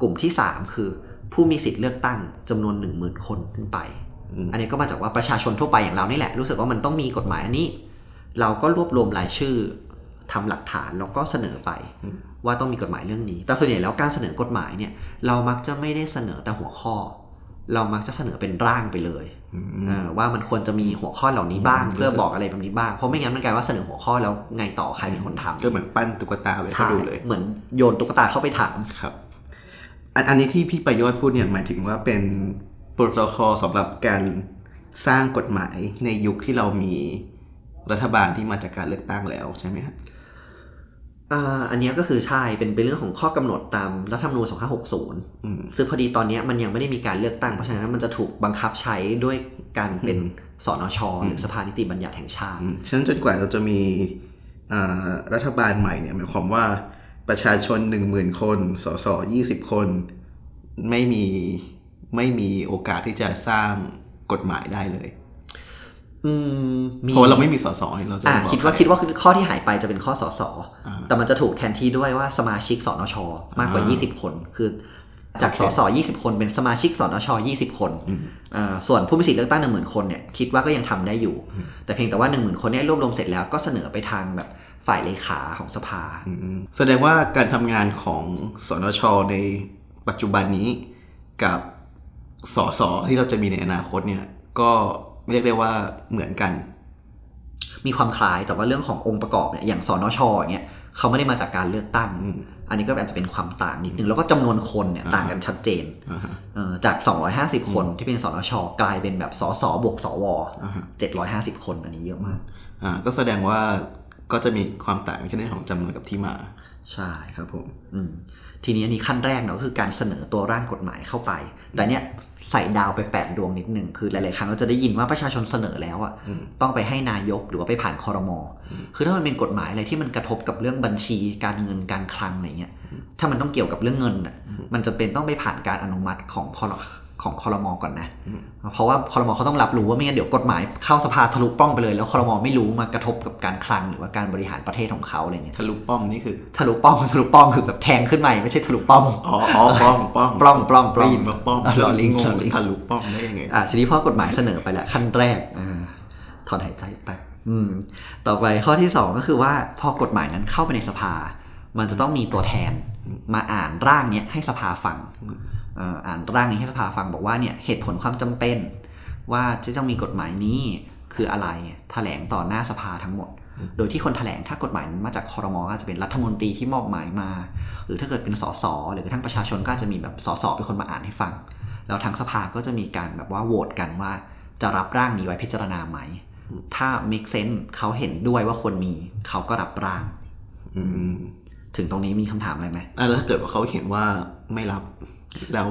กลุ่มที่ 3 คือ ผู้มีสิทธิ์เลือกตั้งจำนวน 1 0,000 คนขึ้นไปอืมอันนี้ก็มาจากว่าประชาชนทั่วไปอย่างเรานี่แหละรู้สึกว่ามันต้องมีกฎหมายอันนี้ เราก็รวบรวมรายชื่อทำหลักฐานแล้วก็เสนอไปอืมว่าต้องมีกฎหมายเรื่องนี้ แต่ส่วนใหญ่แล้วการเสนอกฎหมายเนี่ย เรามักจะไม่ได้เสนอแต่หัวข้อ เรามักจะเสนอเป็นร่างไปเลยอืมเออว่ามันควรจะมีหัวข้อเหล่านี้บ้างอืมเพื่อบอกอะไรแบบนี้บ้าง เพราะไม่งั้นมันกลายว่าเสนอหัวข้อแล้วไงต่อใครเป็นคนทำก็เหมือนปั้นตุ๊กตาไปให้ใช่ดูเลย เหมือนโยนตุ๊กตาเข้าไปถามครับ อันอันนี้ที่พี่ประโยชน์พูดเนี่ยหมายถึงว่าเป็นโปรโตคอลสำหรับการสร้างกฎหมายในยุคที่เรามี รัฐบาลที่มาจากการเลือกตั้งแล้วใช่ไหมครับอ่าอันเนี้ยก็คือใช่เป็นเป็นเรื่องของข้อกำหนดตามรัฐธรรมนูญ2560อืมซึ่งพอดีตอนเนี้ยมันยังไม่ได้มีการเลือกตั้งเพราะฉะนั้นมันจะถูกบังคับใช้ด้วยการเป็นอืมสนชหรือสภานิติบัญญัติแห่งชาติอืมฉะนั้นจนกว่าเราจะมีอ่ารัฐบาลใหม่เนี่ยหมายความว่าประชาชนหนึ่งหมื่นคน สสยี่สิบคน ไม่มีไม่มีโอกาสที่จะสร้างกฎหมายได้เลยอืมมี เพราะเราไม่มีสสนี่เราจะอ่าบอกคิดว่าใรคิดว่าข้อที่หายไปจะเป็นข้อสสอ่าแต่มันจะถูกแทนที่ด้วยว่าสมาชิกสนช มากกว่าอ่า20 คน คือจากโอสเคส20คนเป็นสมาชิกสนช20คนอืมอ่าส่วนผู้มีสิทธิ์เลือกตั้ง1 0,000คนเนี่ยคิดว่าก็ยังทำได้อยู่อืมแต่เพียงแต่ว่า1 0,000คนเนี่ยรวบรวมเสร็จแล้วก็เสนอไปทางแบบฝ่ายเลขาของสภาอืมแสดงว่าการทำงานของสนชในปัจจุบันนี้กับสสที่เราจะมีในอนาคตเนี่ยก็ เรียกได้ว่าเหมือนกัน มีความคล้ายแต่ว่าเรื่องขององค์ประกอบเนี่ยอย่างสนชอย่างเงี้ยเขาไม่ได้มาจากการเลือกตั้งอืมอันนี้ก็อาจจะเป็นความต่างนิดนึงแล้วก็จำนวนคนเนี่ยอ่าต่างกันชัดเจนอ่าฮะเอ่อจาก 250 คนที่เป็นสนชกลายเป็นแบบสสบวกสวอ่าฮะ750 คนอันนี้เยอะมากอ่าก็แสดงว่าก็จะมีความต่างในเรื่องของจำนวนกับที่มา ใช่ครับผมอืม ทีนี้อันนี้ขั้นแรกเนาะก็คือการเสนอตัวร่างกฎหมายเข้าไป แต่เนี้ยใส่ดาวไปแปดดวงนิดหนึ่งคือหลาย ๆ ครั้งเราจะได้ยินว่าประชาชนเสนอแล้วอะอืมต้องไปให้นายกหรือว่าไปผ่านคอรมออืมคือถ้ามันเป็นกฎหมายอะไรที่มันกระทบกับเรื่องบัญชีการเงินการคลังอะไรเงี้ยถ้ามันต้องเกี่ยวกับเรื่องเงินอะมันจะเป็นต้องไปผ่านการอนุมัติของคอร ของคอรมอก่อนนะอืมเพราะว่าคอรมอเขาต้องรับรู้ว่าไม่งั้นเดี๋ยวกฎหมายเข้าสภาทะลุป้องไปเลย แล้วคอรมอไม่รู้มากระทบกับการคลังหรือว่าการบริหารประเทศของเขาอะไรเงี้ยทะลุป้อมนี่คือทะลุป้องทะลุป้องคือแบบแทงขึ้นมาไม่ใช่ทะลุป้องอ๋ออ๋อป้อมป้อมปล้องปล้องปล้องได้ยินว่าป้อมอะรอลิงก์งรองลิงก์ทะลุป้อมได้ยังไงอะทีนี้พอกฎหมายเสนอไปแล้วขั้นแรกอ่าถอนหายใจไป อืม ต่อไปข้อที่สองก็คือว่าพอกฎหมายนั้นเข้าไปในสภา มันจะต้องมีตัวแทนมาอ่านร่างเนี้ยให้สภาฟังเอ่ออ่านร่างนี้ให้สภาฟังบอกว่าเนี่ยเหตุผลความจำเป็น ว่าจะต้องมีกฎหมายนี้คืออะไรแถลงต่อหน้าสภาทั้งหมด โดยที่คนแถลงถ้ากฎหมายนั้นมาจากคอรมอก็อาจจะเป็นรัฐมนตรีที่มอบหมายมา หรือถ้าเกิดเป็นสสหรือกระทั่งประชาชนก็อาจจะมีแบบสสเป็นคนมาอ่านให้ฟัง แล้วทางสภาก็จะมีการแบบว่าโหวตกันว่าจะรับร่างนี้ไว้พิจารณาไหม ถ้า make sense เขาเห็นด้วยว่าควรมีเขาก็รับร่างอืมถึงตรงนี้มีคำถามอะไรไหมอะแล้วถ้าเกิดว่าเขาเห็นว่า ไม่รับ แล้ว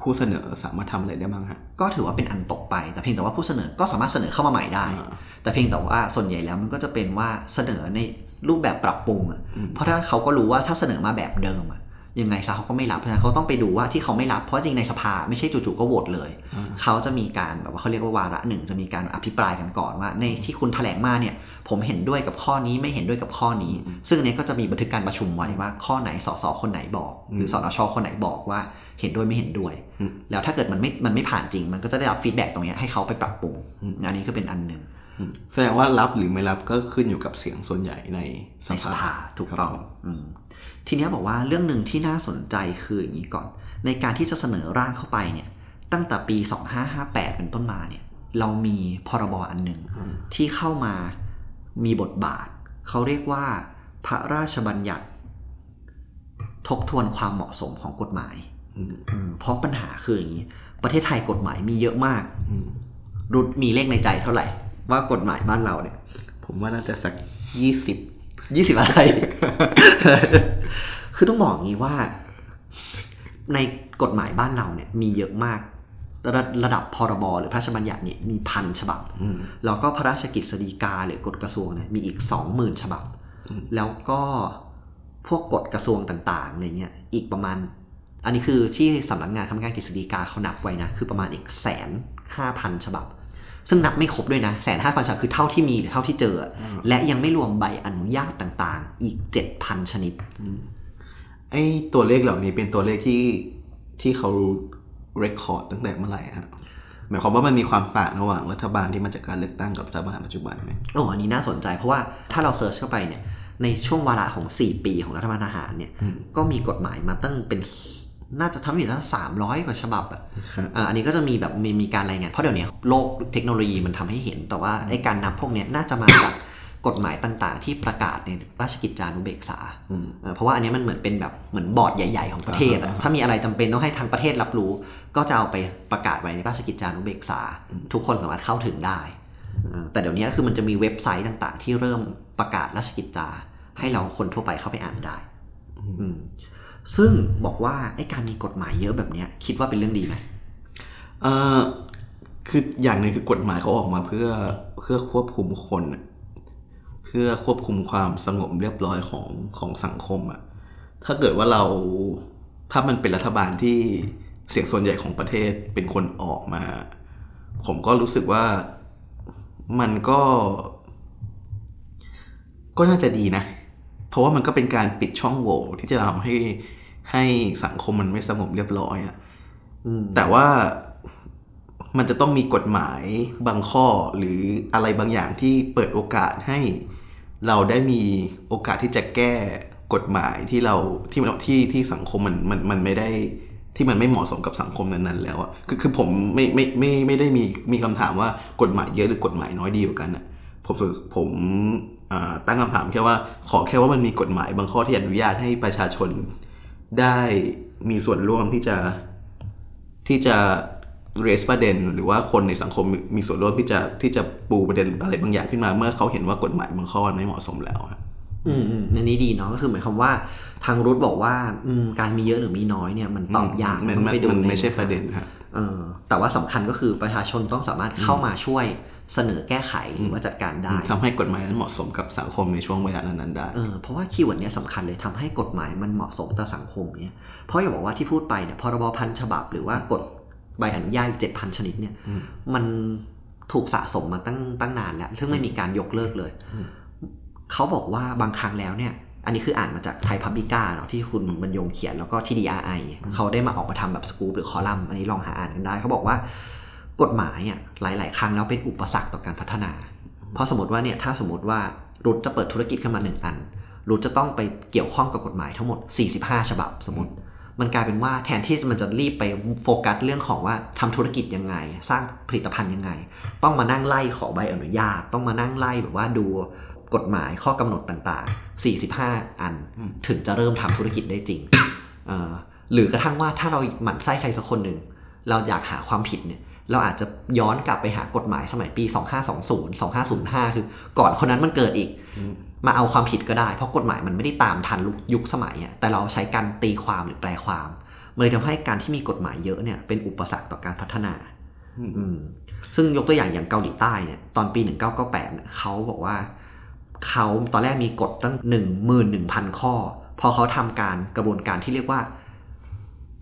ผู้เสนอสามารถทำอะไรได้บ้างฮะก็ถือว่าเป็นอันตกไป แต่เพียงแต่ว่าผู้เสนอก็สามารถเสนอเข้ามาใหม่ได้อ่าแต่เพียงแต่ว่าส่วนใหญ่แล้วมันก็จะเป็นว่าเสนอในรูปแบบปรับปรุงอะอืมเพราะถ้าเขาก็รู้ว่าถ้าเสนอมาแบบเดิมอะ ยังไงซะเขาก็ไม่รับเพราะฉะนั้นเขาต้องไปดูว่าที่เขาไม่รับเพราะจริงในสภาไม่ใช่จู่ๆก็โหวตเลยอ่าเขาจะมีการแบบว่าเขาเรียกว่าวาระหนึ่งจะมีการอภิปรายกันก่อนว่า ในที่คุณแถลงมาเนี่ย ผมเห็นด้วยกับข้อนี้ไม่เห็นด้วยกับข้อนี้ ซึ่งอันนี้ก็จะมีบันทึกการประชุมไว้ว่าข้อไหนสสคนไหนบอก หรือสนชคนไหนบอกว่าเห็นด้วยไม่เห็นด้วยอืมแล้วถ้าเกิดมันไม่มันไม่ผ่านจริง มันก็จะได้รับ feedback ตรงเนี้ยให้เขาไปปรับปรุงอืมอันนี้ก็เป็นอันหนึ่งอืมแสดงว่ารับหรือไม่รับก็ขึ้นอยู่กับเสียงส่วนใหญ่ในในสภาถูกต้องครับอืม ทีเนี้ยบอกว่าเรื่องหนึ่งที่น่าสนใจคืออย่างนี้ก่อน ในการที่จะเสนอร่างเข้าไปเนี่ย ตั้งแต่ปี 2558 เป็นต้นมาเนี่ย เรามีพรบอันหนึ่งอืมที่เข้ามามีบทบาท เขาเรียกว่าพระราชบัญญัติ ทบทวนความเหมาะสมของกฎหมายอืมอืมเพราะปัญหาคืออย่างนี้ ประเทศไทยกฎหมายมีเยอะมากอืมรุดมีเลขในใจเท่าไหร่ ว่ากฎหมายบ้านเราเนี่ย ผมว่าน่าจะสักยี่สิบ ยี่สิบอะไร คือต้องบอกงี้ว่า ในกฎหมายบ้านเราเนี่ย มีเยอะมาก ระระดับพรบหรือพระราชบัญญัติเนี่ยมีพันฉบับอืมแล้วก็พระราชกฤษฎีกาหรือกฎกระทรวงเนี่ยมีอีกสองหมื่นฉบับอืมแล้วก็พวกกฎกระทรวงต่างๆอะไรเงี้ยอีกประมาณ อันนี้คือที่สำนักงานคณะกรรมการกฤษฎีกาเขานับไว้นะ คือประมาณอีกแสนห้าพันฉบับ ซึ่งนับไม่ครบด้วยนะแสนห้าพันฉบับคือเท่าที่มีหรือเท่าที่เจออะอืมและยังไม่รวมใบอนุญาตต่างๆ อีกเจ็ดพันชนิดไอ้ตัวเลขเหล่านี้เป็นตัวเลขที่ที่เขาเรคคอร์ดตั้งแต่เมื่อไหร่ครับหมายความว่ามันมีความต่างระหว่างรัฐบาลที่มาจากการเลือกตั้งกับรัฐบาลปัจจุบันไหมโอ้อันนี้น่าสนใจเพราะว่าถ้าเราเซิร์ชเข้าไปเนี่ยในช่วงวาระของ 4 ปีของรัฐบาลทหารเนี่ยอืมก็มีกฎหมายมาตั้งเป็น น่าจะทำอยู่ตั้งสามร้อยกว่าฉบับอะครับอ่าอันนี้ก็จะมีแบบมีมีการรายงานเพราะเดี๋ยวนี้โลกเทคโนโลยีมันทำให้เห็น แต่ว่าไอ้การนับพวกเนี้ยน่าจะมาจากกฎหมายต่างๆ ที่ประกาศในราชกิจจานุเบกษาอืมเอ่อเพราะว่าอันเนี้ยมันเหมือนเป็นแบบเหมือนบอร์ดใหญ่ๆของประเทศอะอ่าฮะถ้ามีอะไรจำเป็นต้องให้ทางประเทศรับรู้ ก็จะเอาไปประกาศไว้ในราชกิจจานุเบกษา ทุกคนสามารถเข้าถึงได้เออแต่เดี๋ยวนี้คือมันจะมีเว็บไซต์ต่างๆ ที่เริ่มประกาศราชกิจจาให้เราคนทั่วไปเข้าไปอ่านได้อืม ซึ่งบอกว่าไอ้การมีกฎหมายเยอะแบบเนี้ยคิดว่าเป็นเรื่องดีไหมเอ่อคืออย่างหนึ่งคือกฎหมายเขาออกมาเพื่อเพื่อควบคุมคน เพื่อควบคุมความสงบเรียบร้อยของของสังคมอะถ้าเกิดว่าเราถ้ามันเป็นรัฐบาลที่เสียงส่วนใหญ่ของประเทศเป็นคนออกมา ผมก็รู้สึกว่ามันก็ ก็น่าจะดีนะ เพราะว่ามันก็เป็นการปิดช่องโหว่ที่จะทำให้ให้สังคมมันไม่สงบเรียบร้อยอะอืมแต่ว่ามันจะต้องมีกฎหมายบางข้อหรืออะไรบางอย่างที่เปิดโอกาสให้เราได้มีโอกาสที่จะแก้กฎหมายที่เราที่มันที่ที่สังคมมันมันมันไม่ได้ที่มันไม่เหมาะสมกับสังคมนั้นๆแล้วอะคือคือผมไม่ไม่ไม่ไม่ได้มีมีคำถามว่ากฎหมายเยอะหรือกฎหมายน้อยดีกว่ากันอะผมผมอ่า ตั้งคำถามแค่ว่าขอแค่ว่ามันมีกฎหมายบางข้อที่อนุญาตให้ประชาชนได้มีส่วนร่วมที่จะที่จะ raise ประเด็น หรือว่าคนในสังคมมีมีส่วนร่วมที่จะที่จะปูประเด็นอะไรบางอย่างขึ้นมา เมื่อเขาเห็นว่ากฎหมายบางข้อมันไม่เหมาะสมแล้วครับอืมอืมอันนี้ดีเนาะก็คือหมายความว่าทางรุทบอกว่าอืมการมีเยอะหรือมีน้อยเนี่ยมันตอบยากมันต้องมันไปดูมันในไม่ใช่ประเด็นครับเออแต่ว่าสำคัญก็คือประชาชนต้องสามารถเข้ามาช่วย เสนอแก้ไขหรือว่าจัดการได้ทำให้กฎหมายนั้นเหมาะสมกับสังคมในช่วงเวลานั้นๆได้เออเพราะว่า keyword เนี้ยสำคัญเลยทำให้กฎหมายมันเหมาะสมต่อสังคมเนี่ยเพราะอย่าบอกว่าที่พูดไปเนี่ยพรบพันฉบับ หรือว่ากฎใบอนุญาตเจ็ดพันชนิดเนี่ยอืมมันถูกสะสมมาตั้งตั้งนานแล้ว ซึ่งไม่มีการยกเลิกเลยอืมเขาบอกว่าบางครั้งแล้วเนี่ย อันนี้คืออ่านมาจากไทยพับบิก้าเนาะที่คุณบรรยงเขียนแล้วก็ TDRI เขาได้มาออกมาทำแบบสกู๊ปหรือคอลัมน์อันนี้ลองหาอ่านกันได้ เขาบอกว่า กฎหมายอะหลาย ๆ ครั้งแล้วเป็นอุปสรรคต่อการพัฒนา เพราะสมมติว่าเนี่ยถ้าสมมติว่ารุทจะเปิดธุรกิจขึ้นมาหนึ่งอันรุทจะต้องไปเกี่ยวข้องกับกฎหมายทั้งหมด 45 ฉบับสมมติ มันกลายเป็นว่าแทนที่มันจะรีบไปโฟกัสเรื่องของว่าทำธุรกิจยังไง สร้างผลิตภัณฑ์ยังไง ต้องมานั่งไล่ขอใบอนุญาต ต้องมานั่งไล่แบบว่าดูกฎหมายข้อกำหนดต่างๆ 45 อันอืมถึงจะเริ่มทำธุรกิจได้จริง หรือกระทั่งว่าถ้าเราหมั่นไส้ใครสักคนหนึ่งเราอยากหาความผิดเนี่ย เราอาจจะย้อนกลับไปหากฎหมายสมัยปี 2520 2505 คือก่อนคนนั้นมันเกิดอีกอืมมาเอาความผิดก็ได้ เพราะกฎหมายมันไม่ได้ตามทันยุคสมัยอะแต่เราใช้การตีความหรือแปลความมันเลยทำให้การที่มีกฎหมายเยอะเนี่ยเป็นอุปสรรคต่อการพัฒนาอืมอืมซึ่งยกตัวอย่างอย่างเกาหลีใต้เนี่ยตอนปี 1998เนี่ยเขาบอกว่าเขาตอนแรกมีกฎตั้ง 11,000 ข้อ พอเขาทำการกระบวนการที่เรียกว่า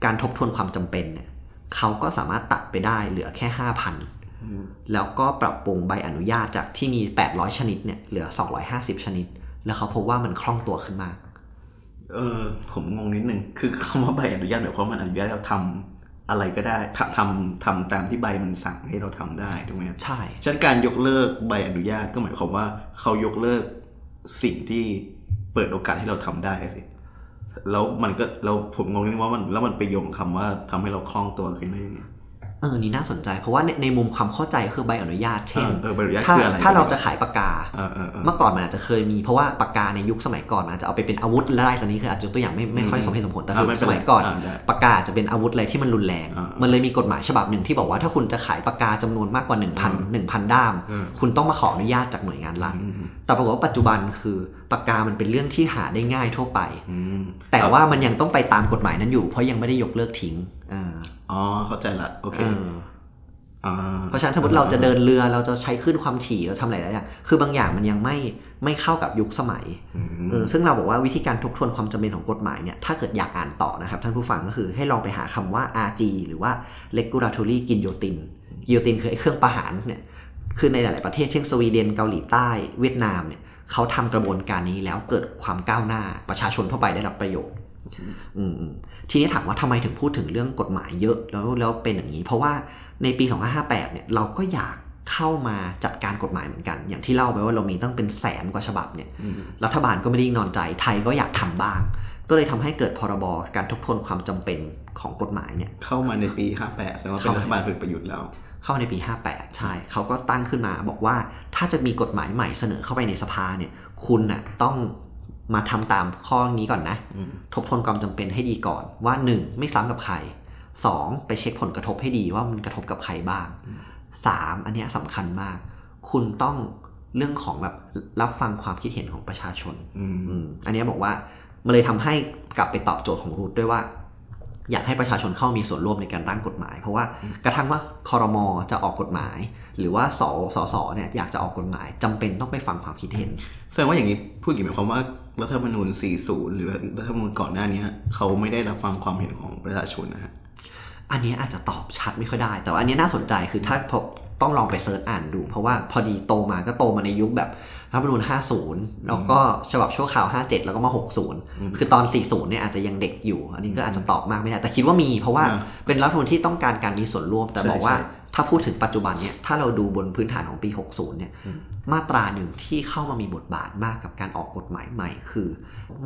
การทบทวนความจำเป็นเนี่ย เขาก็สามารถตัดไปได้เหลือแค่5,000อืมแล้วก็ปรับปรุงใบอนุญาตจากที่มี 800 ชนิดเนี่ยเหลือ 250 ชนิด แล้วเขาพบว่ามันคล่องตัวขึ้นมาก เออผมงงนิดนึง คือคำว่าใบอนุญาตแบบความมันอนุญาตให้เราทำอะไรก็ได้ทำทำทำตามที่ใบมันสั่งให้เราทำได้ถูกไหมครับใช่ฉะนันการยกเลิกใบอนุญาตก็หมายความว่าเขายกเลิกสิ่งที่เปิดโอกาสให้เราทำได้สิ แล้วมันก็เราผมงงนิดนึงว่ามันแล้วมันไปโยงคำว่าทำให้เราคล่องตัวขึ้นได้ยังไงเออนี่น่าสนใจ เพราะว่าในในมุมความเข้าใจคือใบอนุญาต เช่นเออเออใบอนุญาตถ้าคืออะไรถ้าเราจะขายปากกาเออเออเออเมื่อก่อนมันอาจจะเคยมีเพราะว่าปากกาในยุคสมัยก่อนมันอาจจะเอาไปเป็นอาวุธและไรสันนี้คืออาจจะยกตัวอย่างไม่ไม่ค่อยอืมสมเหตุสมผลแต่อ่าคือไม่เป็นสไรมัยก่อนอ่าได้ปากกาจะเป็นอาวุธอะไรที่มันรุนแรงอ่ามัมันเลยมีกฎหมายฉบับหนึ่งที่บอกว่าถ้าคุณจะขายปากกาจำนวนมากกว่า 1,000 1,000 ด้ามอืมคุณต้องมาขออนุญาตจากหน่วยงานรัฐอืมแต่ปรากฏว่าปัจจุบันคือ ปากกามันเป็นเรื่องที่หาได้ง่ายทั่วไปอืมแต่ว่ามันยังต้องไปตามกฎหมายนั้นอยู่ เพราะยังไม่ได้ยกเลิกทิ้งเอออ๋อเข้าใจละโอเคเอออ่าเพราะฉะนั้นสมมติเราจะเดินเรือเราจะใช้ขึ้นความถี่เราทำอะไรหลายอย่างคือบางอย่างมันยังไม่ไม่เข้ากับยุคสมัยอืมเออซึ่งเราบอกว่าวิธีการทบทวนความจำเป็นของกฎหมายเนี่ยถ้าเกิดอยากอ่านต่อนะครับท่านผู้ฟังก็คือให้ลองไปหาคำว่า RG หรือว่า regulatory guillotine guillotine คือไอ้เครื่องประหารเนี่ยคือในหลาย ๆ ประเทศเช่นสวีเดนเกาหลีใต้เวียดนามเนี่ย เขาทำกระบวนการนี้แล้วเกิดความก้าวหน้าประชาชนทั่วไปได้รับประโยชน์อืมอืมทีนี้ถามว่าทำไมถึงพูดถึงเรื่องกฎหมายเยอะแล้วแล้วเป็นอย่างนี้ เพราะว่าในปี 2558 เนี่ยเราก็อยากเข้ามาจัดการกฎหมายเหมือนกัน อย่างที่เล่าไปว่าเรามีตั้งเป็นแสนกว่าฉบับเนี่ยอืมรัฐบาลก็ไม่ได้นิ่งนอนใจไทยก็อยากทำบ้าง ก็เลยทำให้เกิดพรบการทบทวนความจำเป็นของกฎหมายเนี่ยเข้ามาในปี 58แสดงว่าเป็นเข้ามารัฐบาลพลเอกประยุทธ์แล้ว เข้าในปี 58 ใช่เขาก็ตั้งขึ้นมาบอกว่าถ้าจะมีกฎหมายใหม่เสนอเข้าไปในสภาเนี่ยคุณน่ะต้องมาทำตามข้อนี้ก่อนนะอืมทบทวนความจำเป็นให้ดีก่อนว่า 1. ไม่ซ้ำกับใคร 2. ไปเช็คผลกระทบให้ดีว่ามันกระทบกับใครบ้าง 3. อันเนี้ยสำคัญมาก คุณต้องเรื่องของแบบรับฟังความคิดเห็นของประชาชนอืมอืมอันเนี้ยบอกว่ามันเลยทำให้กลับไปตอบโจทย์ของรูทด้วยว่า อยากให้ประชาชนเข้ามีส่วนร่วมในการร่างกฎหมาย เพราะว่ากระทั่งว่าคอรมอจะออกกฎหมาย หรือว่าสสสเนี่ยอยากจะออกกฎหมายจำเป็นต้องไปฟังความคิดเห็นแสดงว่าอย่างนี้พูดอย่างนี้หมายความว่ารัฐธรรมนูญ 40 หรือรัฐธรรมนูญก่อนหน้านี้เขาไม่ได้รับฟังความเห็นของประชาชนนะฮะอันเนี้ยอาจจะตอบชัดไม่ค่อยได้ แต่ว่าอันเนี้ยน่าสนใจคือถ้าพอต้องลองไปเซิร์ชอ่านดู เพราะว่าพอดีโตมาก็โตมาในยุคแบบ รัฐธรรมนูญ50 แล้วก็ฉบับชั่วคราว 57 แล้วก็มา 60 คือตอน 40 เนี่ยอาจจะยังเด็กอยู่ อันนี้ก็อาจจะตอบมากไม่ได้ แต่คิดว่ามีเพราะว่าอ่าเป็นรัฐธรรมนูญที่ต้องการการมีส่วนร่วม แต่ใช่บอกว่าใช่ถ้าพูดถึงปัจจุบันเนี่ย ถ้าเราดูบนพื้นฐานของปี 60 เนี่ยอืมมาตราหนึ่งที่เข้ามามีบทบาทมากกับการออกกฎหมายใหม่ คือ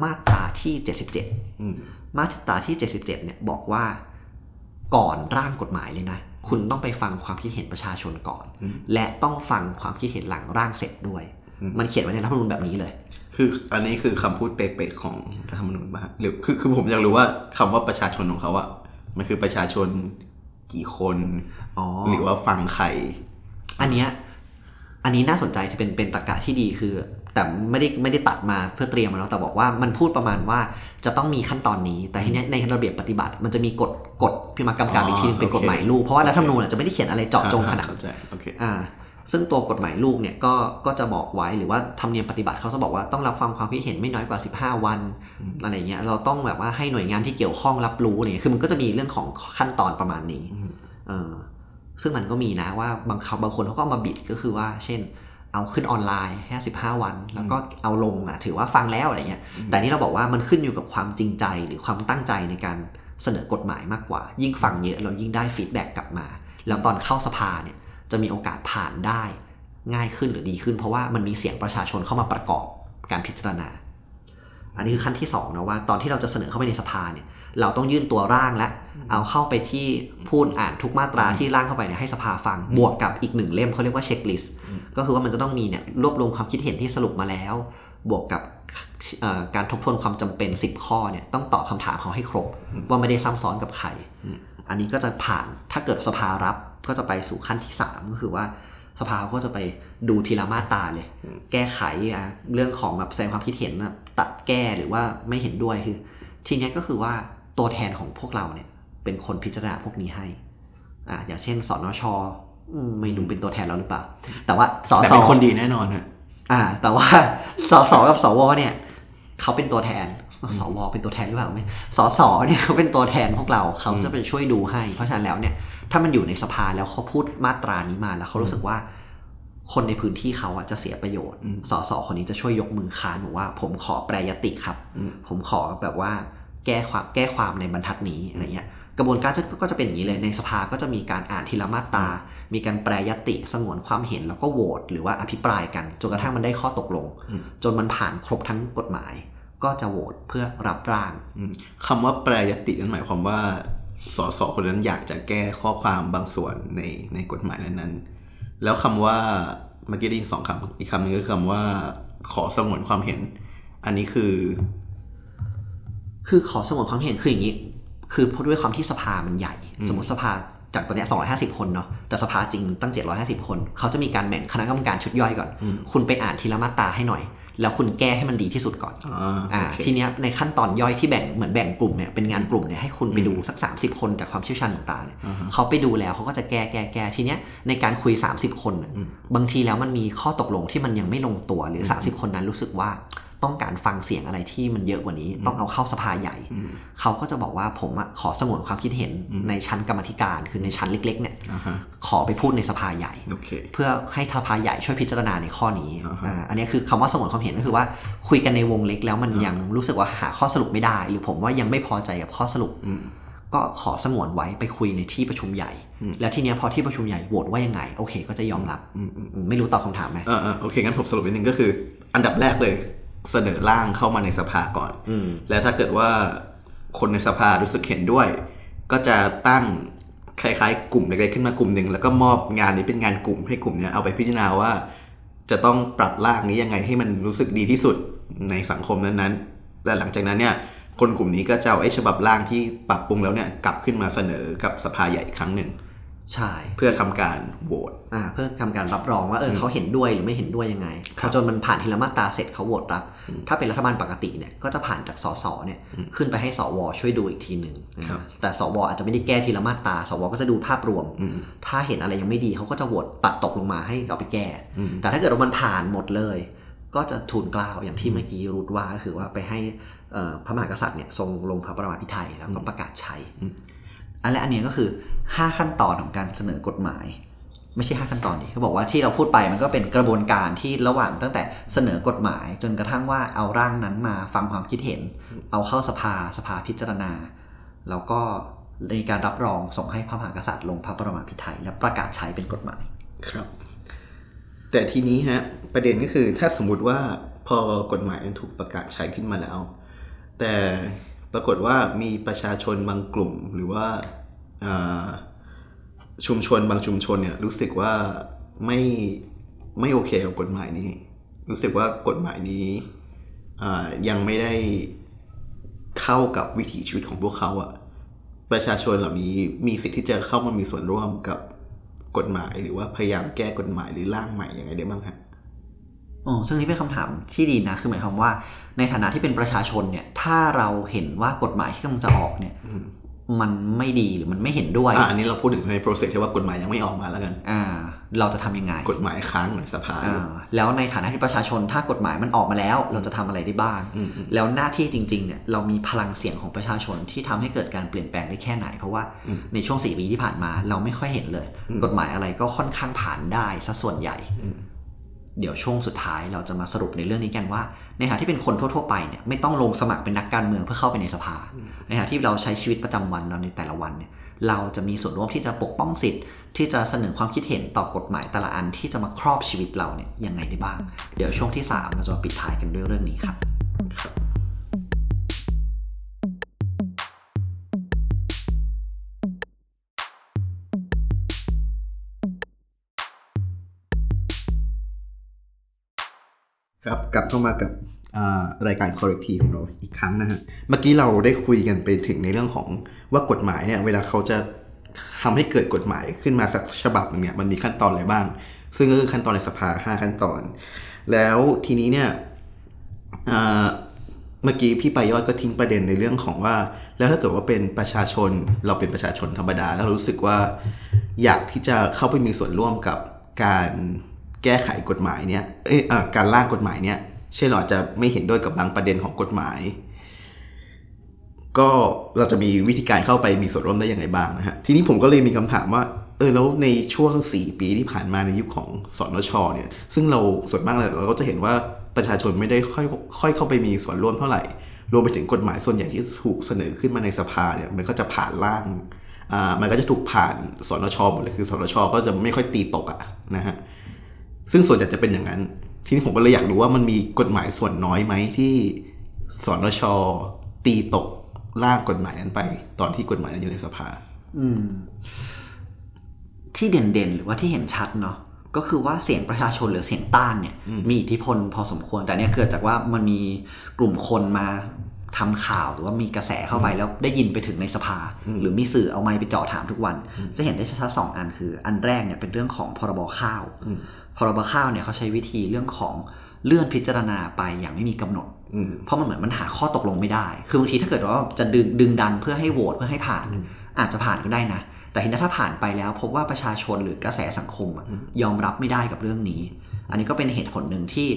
มาตราที่ 77อืมมาตราที่ 77 เนี่ยบอกว่าก่อนร่างกฎหมายเลยนะ คุณต้องไปฟังความคิดเห็นประชาชนก่อนอืมและต้องฟังความคิดเห็นหลังร่างเสร็จด้วยอื มมันเขียนไว้ในรัฐธรรมนูญแบบนี้เลย คืออันนี้คือคำพูดเป๊ะๆของรัฐธรรมนูญป่ะฮะหรือคือคือผมอยากรู้ว่าคำว่าประชาชนของเขาอะมันคือประชาชนกี่คนอ๋อหรือว่าฟังใคร อันเนี้ยอันนี้น่าสนใจที่เป็นเป็นตรรกะที่ดีคือ แต่ไม่ได้ไม่ได้ตัดมาเพื่อเตรียมมาแล้วแต่บอกว่ามันพูดประมาณว่าจะต้องมีขั้นตอนนี้ แต่ทีเนี้ยในระเบียบปฏิบัติ มันจะมีกฎกฎพิมพ์กำกับอีกทีนึงเป็นกฎหมายลูกเพราะว่ารัฐธรรมนูญอะจะไม่ได้เขียนอะไรเจาะจงขนาดเข้าใจโอเคอ่า ซึ่งตัวกฎหมายลูกเนี่ยก็ก็จะบอกไว้หรือว่าธรรมเนียมปฏิบัติเขาจะบอกว่าต้องรับฟังความคิดเห็นไม่น้อยกว่า 15 วันอืมอะไรเงี้ยเราต้องแบบว่าให้หน่วยงานที่เกี่ยวข้องรับรู้อะไรเงี้ยคือมันก็จะมีเรื่องของขั้นตอนประมาณนี้อืมเออซึ่งมันก็มีนะว่าบางเขาบางคนเขาก็เอามาบิดก็คือว่า เช่น เอาขึ้นออนไลน์แค่สิบห้าวัน แล้วก็เอาลงอะถือว่าฟังแล้วอะไรเงี้ย แต่นี่เราบอกว่ามันขึ้นอยู่กับความจริงใจหรือความตั้งใจในการเสนอกฎหมายมากกว่า ยิ่งฟังเยอะเรายิ่งได้ฟีดแบ็กกลับมา แล้วตอนเข้าสภาเนี่ย จะมีโอกาสผ่านได้ง่ายขึ้นหรือดีขึ้น เพราะว่ามันมีเสียงประชาชนเข้ามาประกอบการพิจารณา อันนี้คือขั้นที่สองนะว่าตอนที่เราจะเสนอเข้าไปในสภาเนี่ยเราต้องยื่นตัวร่างและเอาเข้าไปที่พูดอ่านทุกมาตราที่ร่างเข้าไปเนี่ยให้สภาฟัง บวกกับอีกหนึ่งเล่มเขาเรียกว่าเช็คลิสต์ก็คือว่ามันจะต้องมีเนี่ยรวบรวมความคิดเห็นที่สรุปมาแล้ว บวกกับเอ่อการทบทวนความจำเป็น 10 ข้อเนี่ยต้องตอบคำถามเขาให้ครบ ว่าไม่ได้ซ้ำซ้อนกับใคร อันนี้ก็จะผ่านถ้าเกิดสภารับ ก็จะไปสู่ขั้นที่ 3 ก็คือว่าสภาก็จะไปดูทีละมาตราเลย แก้ไขอะเรื่องของแบบแสดงความคิดเห็นนะตัดแก้หรือว่าไม่เห็นด้วยคือ ทีเนี้ยก็คือว่าตัวแทนของพวกเราเนี่ย เป็นคนพิจารณาพวกนี้ให้อ่าอย่างเช่นสนชอืมไม่ดูเป็นตัวแทนเราหรือเปล่า แต่ว่าสแต่สเป็นคนดีแน่นอนฮะอ่า แต่ว่าสสกับสวเนี่ย เขาเป็นตัวแทน สวเป็นตัวแทนหรือเปล่าไม่สสเนี่ยเขาเป็นตัวแทนพวกเราเขาจะไปช่วยดูให้ เพราะฉะนั้นแล้วเนี่ยถ้ามันอยู่ในสภาแล้วเขาพูดมาตรานี้มาแล้วเขารู้สึกว่า คนในพื้นที่เขาอะจะเสียประโยชน์อืมสสคนนี้จะช่วยยกมือค้านบอกว่า ผมขอแปรยติครับอืมผมขอแบบว่าแก้ความแก้ความในบรรทัดนี้อะไรเงี้ยกระบวนการจะก็จะเป็นอย่างนี้เลยในสภาก็จะมีการอ่านทีละมาตรา มีการแปรยติสงวนความเห็นแล้วก็โหวตหรือว่าอภิปรายกันจนกระทั่งมันได้ข้อตกลงอืมจนมันผ่านครบทั้งกฎหมาย ก็จะโหวตเพื่อรับร่างอืมคำว่าแปรยตินั่นหมายความว่าสสคนนั้นอยากจะแก้ข้อความบางส่วนในในกฎหมายนั้นๆ แล้วคำว่าเมื่อกี้ได้ยินสองคำอีกคำหนึงก็คือคำว่าขอสงวนความเห็น อันนี้คือ คือขอสงวนความเห็นคืออย่างนี้ คือเพราะด้วยความที่สภามันใหญ่อืมสมมติสภาจากตัวเนี้ย250 คนเนาะ แต่สภาจริงตั้ง 750 คน เขาจะมีการแบ่งคณะกรรมการชุดย่อยก่อนอืมคุณไปอ่านทีละมาตราให้หน่อย แล้วคุณแก้ให้มันดีที่สุดก่อนอ่าอ่าโอเคทีเนี้ยในขั้นตอนย่อยที่แบ่งเหมือนแบ่งกลุ่มเนี่ยเป็นงานกลุ่มเนี่ยให้คุณไปดูสัก 30 คนจากความเชี่ยวชาญต่างๆเนี่ยอ่าฮะเขาไปดูแล้วเขาก็จะแก้แก้แก้ทีเนี้ยในการคุย 30 คนน่ะอืมบางทีแล้วมันมีข้อตกลงที่มันยังไม่ลงตัวหรือ 30 คนนั้นรู้สึกว่า ต้องการฟังเสียงอะไรที่มันเยอะกว่านี้ ต้องเอาเข้าสภาใหญ่อืมเขาก็จะบอกว่าผมอะขอสงวนความคิดเห็นอืมในชั้นกรรมาธิการคือในชั้นเล็ก ๆ เนี่ยอ่าฮะขอไปพูดในสภาใหญ่โอเคเพื่อให้สภาใหญ่ช่วยพิจารณาในข้อนี้อ่าฮะอ่าอันนี้คือคำว่าสงวนความเห็นก็คือว่าคุยกันในวงเล็กแล้วมันอ่ายัยังรู้สึกว่าหาข้อสรุปไม่ได้ หรือผมว่ายังไม่พอใจกับข้อสรุปอืมก็ขอสงวนไว้ไปคุยในที่ประชุมใหญ่อืมแล้วทีเนี้ยพอที่ประชุมใหญ่โหวตว่ายังไง โอเค ก็จะยอมรับอืมอืมอืมไม่รู้ตอบคำถามไหมอ่าอ่าโอเค งั้นผมสรุปนิดนึงก็คือ อันดับแรกเลย เสนอร่างเข้ามาในสภาก่อนอืมและถ้าเกิดว่าคนในสภารู้สึกเห็นด้วย ก็จะตั้งคล้ายๆ กลุ่มเล็กๆขึ้นมากลุ่มหนึ่งแล้วก็มอบงานนี้เป็นงานกลุ่มให้กลุ่มเนี้ยเอาไปพิจารณาว่า จะต้องปรับร่างนี้ยังไงให้มันรู้สึกดีที่สุดในสังคมนั้นๆแต่หลังจากนั้นเนี่ยคนกลุ่มนี้ก็จะเอาไอ้ฉบับร่างที่ปรับปรุงแล้วเนี่ยกลับขึ้นมาเสนอกับสภาใหญ่อีกครั้งหนึ่ง ใช่เพื่อทำการโหวตอ่าเพื่อทำการรับรองว่าเอออืมเขาเห็นด้วยหรือไม่เห็นด้วยยังไงคพรัอบจนมันผ่านทีละมาตราเสร็จเขาโหวตรับอืมถ้าเป็นรัฐบาลปกติเนี่ยก็จะผ่านจากสสเนี่ยอืมขึ้นไปให้สวช่วยดูอีกทีหนึ่งครับอ่าแต่สวอาจจะไม่ได้แก้ทีละมาตราสวก็จะดูภาพรวมอืมถ้าเห็นอะไรยังไม่ดีเขาก็จะโหวตตัดตกลงมาให้เอาไปแก้อืมแต่ถ้าเกิดว่ามันผ่านหมดเลย ก็จะทูลเกล้าวอย่างที่เมื่อกี้รูดว่าก็คือว่าไปให้เอ่อพระมหากษัตริย์เนี่ยทรงลงพระประมาพิไทยแล้วก็ประกาศใช้ อันและอันนี้ก็คือ 5 ขั้นตอนของการเสนอกฎหมาย ไม่ใช่ 5 ขั้นตอนดิเขาบอกว่าที่เราพูดไปมันก็เป็นกระบวนการที่ระหว่างตั้งแต่เสนอกฎหมาย จนกระทั่งว่าเอาร่างนั้นมาฟังความคิดเห็น เอาเข้าสภาสภาพิจารณา แล้วก็ในการรับรองส่งให้พระมหากษัตริย์ลงพระประมาพิไทยและประกาศใช้เป็นกฎหมายครับ แต่ทีนี้ฮะประเด็นก็คือถ้าสมมติว่าพอกฎหมายมันถูกประกาศใช้ขึ้นมาแล้ว แต่ ปรากฏว่ามีประชาชนบางกลุ่มหรือว่าชุมชนบางชุมชนเนี่ยรู้สึกว่าไม่ไม่โอเคกับกฎหมายนี้ รู้สึกว่ากฎหมายนี้ยังไม่ได้เข้ากับวิถีชีวิตของพวกเขาอะประชาชนเหล่านี้มีสิทธิ์ที่จะเข้ามามีส่วนร่วมกับกฎหมาย หรือว่าพยายามแก้กฎหมายหรือร่างใหม่ยังไงได้บ้างฮะ อ๋อซึ่งนี่เป็นคำถามที่ดีนะ คือหมายความว่า ในฐานะที่เป็นประชาชนเนี่ย ถ้าเราเห็นว่ากฎหมายที่กำลังจะออกเนี่ยอืมมันไม่ดีหรือมันไม่เห็นด้วยอะอันนี้เราพูดถึงใน process ที่ว่ากฎหมายยังไม่ออกมาแล้วกันอ่า เราจะทำยังไง กฎหมายค้างในสภาอ่าแล้วในฐานะที่ประชาชนถ้ากฎหมายมันออกมาแล้ว เราจะทำอะไรได้บ้างอืมอืมแล้วหน้าที่จริงๆเนี่ยเรามีพลังเสียงของประชาชนที่ทำให้เกิดการเปลี่ยนแปลงได้แค่ไหน เพราะว่าอืมในช่วงสี่ปีที่ผ่านมาเราไม่ค่อยเห็นเลยอืมกฎหมายอะไรก็ค่อนข้างผ่านได้ซะส่วนใหญ่อืม เดี๋ยวช่วงสุดท้ายเราจะมาสรุปในเรื่องนี้กันว่า ในฐานะที่เป็นคนทั่ว ๆ ไปเนี่ยไม่ต้องลงสมัครเป็นนักการเมืองเพื่อเข้าไปในสภา ในฐานะที่เราใช้ชีวิตประจำวันเราในแต่ละวันเนี่ยเราจะมีส่วนร่วมที่จะปกป้องสิทธิ์ ที่จะเสนอความคิดเห็นต่อกฎหมายแต่ละอันที่จะมาครอบชีวิตเราเนี่ยยังไงได้บ้าง เดี๋ยวช่วงที่สามเราจะมาปิดท้ายกันด้วยเรื่องนี้ครับ ครับกลับเข้ามากับรายการ corrective ของเราอีกครั้งนะฮะ เมื่อกี้เราได้คุยกันไปถึงในเรื่องของว่ากฎหมายเนี่ยเวลาเขาจะทำให้เกิดกฎหมายขึ้นมาสักฉบับหนึ่งเนี่ยมันมีขั้นตอนอะไรบ้าง ซึ่งก็คือขั้นตอนในสภาห้าขั้นตอน แล้วทีนี้เนี่ยเมื่อกี้พี่ปายอดก็ทิ้งประเด็นในเรื่องของว่า แล้วถ้าเกิดว่าเป็นประชาชนเราเป็นประชาชนธรรมดา แล้วรู้สึกว่าอยากที่จะเข้าไปมีส่วนร่วมกับการ แก้ไขกฎหมายเนี่ยเอยเอ่อการร่างกฎหมายเนี่ยเช่นเราอจะไม่เห็นด้วยกับบางประเด็นของกฎหมาย ก็เราจะมีวิธีการเข้าไปมีส่วนร่วมได้ยังไงบ้างนะฮะทีนี้ผมก็เลยมีคำถามว่าเออแล้วในช่วง 4 ปีที่ผ่านมาในยุคของสนชเนี่ย ซึ่งเราส่วนมากเลยเราก็จะเห็นว่าประชาชนไม่ได้ค่อยค่อยเข้าไปมีส่วนร่วมเท่าไหร่ รวมไปถึงกฎหมายส่วนใหญ่ที่ถูกเสนอขึ้นมาในสภาเนี่ยมันก็จะผ่านร่างอ่ามันก็จะถูกผ่านสนชหมดเลยคือสนชก็จะไม่ค่อยตีตกอะนะฮะ ซึ่งส่วนใหญ่จะเป็นอย่างนั้น ทีนี้ผมก็เลยอยากรู้ว่ามันมีกฎหมายส่วนน้อยไหมที่สนชตีตกร่างกฎหมายนั้นไป ตอนที่กฎหมายนั้นอยู่ในสภา อืม ที่เด่นๆ หรือว่าที่เห็นชัดเนาะก็คือว่าเสียงประชาชนหรือเสียงต้านเนี่ยอืมมีอิทธิพลพอสมควร แต่เนี่ยเกิดจากว่ามันมีกลุ่มคนมาทำข่าวหรือว่ามีกระแสเข้าไปแล้วได้ยินไปถึงในสภา หรือมีสื่อเอาไม้ไปเจาะถามทุกวัน จะเห็นได้ชัดๆสองอันคือ อันแรกเนี่ยเป็นเรื่องของพรบข้าวอืม พรบข้าวเนี่ยเขาใช้วิธีเรื่องของเลื่อนพิจารณาไปอย่างไม่มีกำหนดอืมเพราะมันเหมือนมันหาข้อตกลงไม่ได้ คือบางทีถ้าเกิดว่าจะดึงดึงดันเพื่อให้โหวตเพื่อให้ผ่านอืมอาจจะผ่านก็ได้นะ แต่ทีนี้ถ้าผ่านไปแล้วพบว่าประชาชนหรือกระแสสังคมอะยอมรับไม่ได้กับเรื่องนี้ อันนี้ก็เป็นเหตุผลหนึ่งที่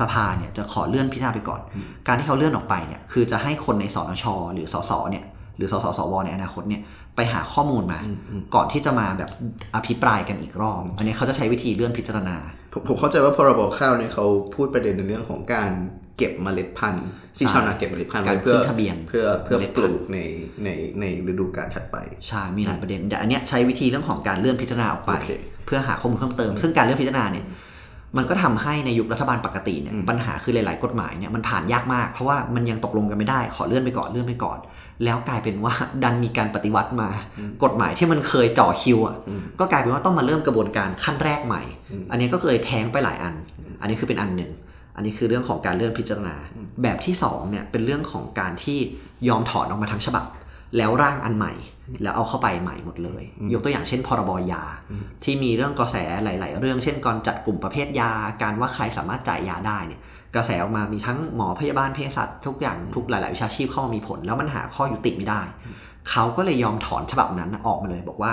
สภาเนี่ยจะขอเลื่อนพิจารณาไปก่อน การที่เขาเลื่อนออกไปเนี่ยคือจะให้คนในสนชหรือสสเนี่ยหรือสสสวในอนาคตเนี่ย ไปหาข้อมูลมาอืมอืมก่อนที่จะมาแบบอภิปรายกันอีกรอบอันนี้เขาจะใช้วิธีเลื่อนพิจารณาผมผมเข้าใจว่าพรบข้าวเนี่ยเขาพูดประเด็นในเรื่องของการเก็บเมล็ดพันธุ์ที่ใช่ชาวนาเก็บเมล็ดพันธุ์การไว้เพื่อขึ้นทะเบียนเพื่อเพื่อเมล็ดปพันธุ์ลูกในในในฤดูกาลถัดไปใช่มีหลายประเด็นแต่อันเนี้ยใช้วิธีเรื่องของการเลื่อนพิจารณาออกไปโอเคเพื่อหาข้อมูลเพิ่มเติม ซึ่งการเลื่อนพิจารณาเนี่ยมันก็ทำให้ในยุครัฐบาลปกติเนี่ยอืมปัญหาคือหลาย ๆ กฎหมายเนี่ยมันผ่านยากมากเพราะว่ามันยังตกลงกันไม่ได้ขอเลื่อนไปก่อนเลื่อนไปก่อน แล้วกลายเป็นว่าดันมีการปฏิวัติมา กฎหมายที่มันเคยจ่อคิวอะอืมก็กลายเป็นว่าต้องมาเริ่มกระบวนการขั้นแรกใหม่อืมอันนี้ก็เคยแท้งไปหลายอัน อันนี้คือเป็นอันหนึ่ง อันนี้คือเรื่องของการเลื่อนพิจารณา แบบที่สองเนี่ยเป็นเรื่องของการที่ยอมถอนออกมาทั้งฉบับ แล้วร่างอันใหม่ แล้วเอาเข้าไปใหม่หมดเลยอืมยกตัวอย่างเช่น พรบยาอืมที่มีเรื่องกระแสหลาย ๆ เรื่องเช่นการจัดกลุ่มประเภทยา การว่าใครสามารถจ่ายยาได้เนี่ย กระแสออกมามีทั้งหมอพยาบาลเภสัชทุกอย่างทุกหลาย ๆ วิชาชีพเข้ามามีผล แล้วมันหาข้อยุติไม่ได้ เขาก็เลยยอมถอนฉบับนั้นออกมาเลย บอกว่า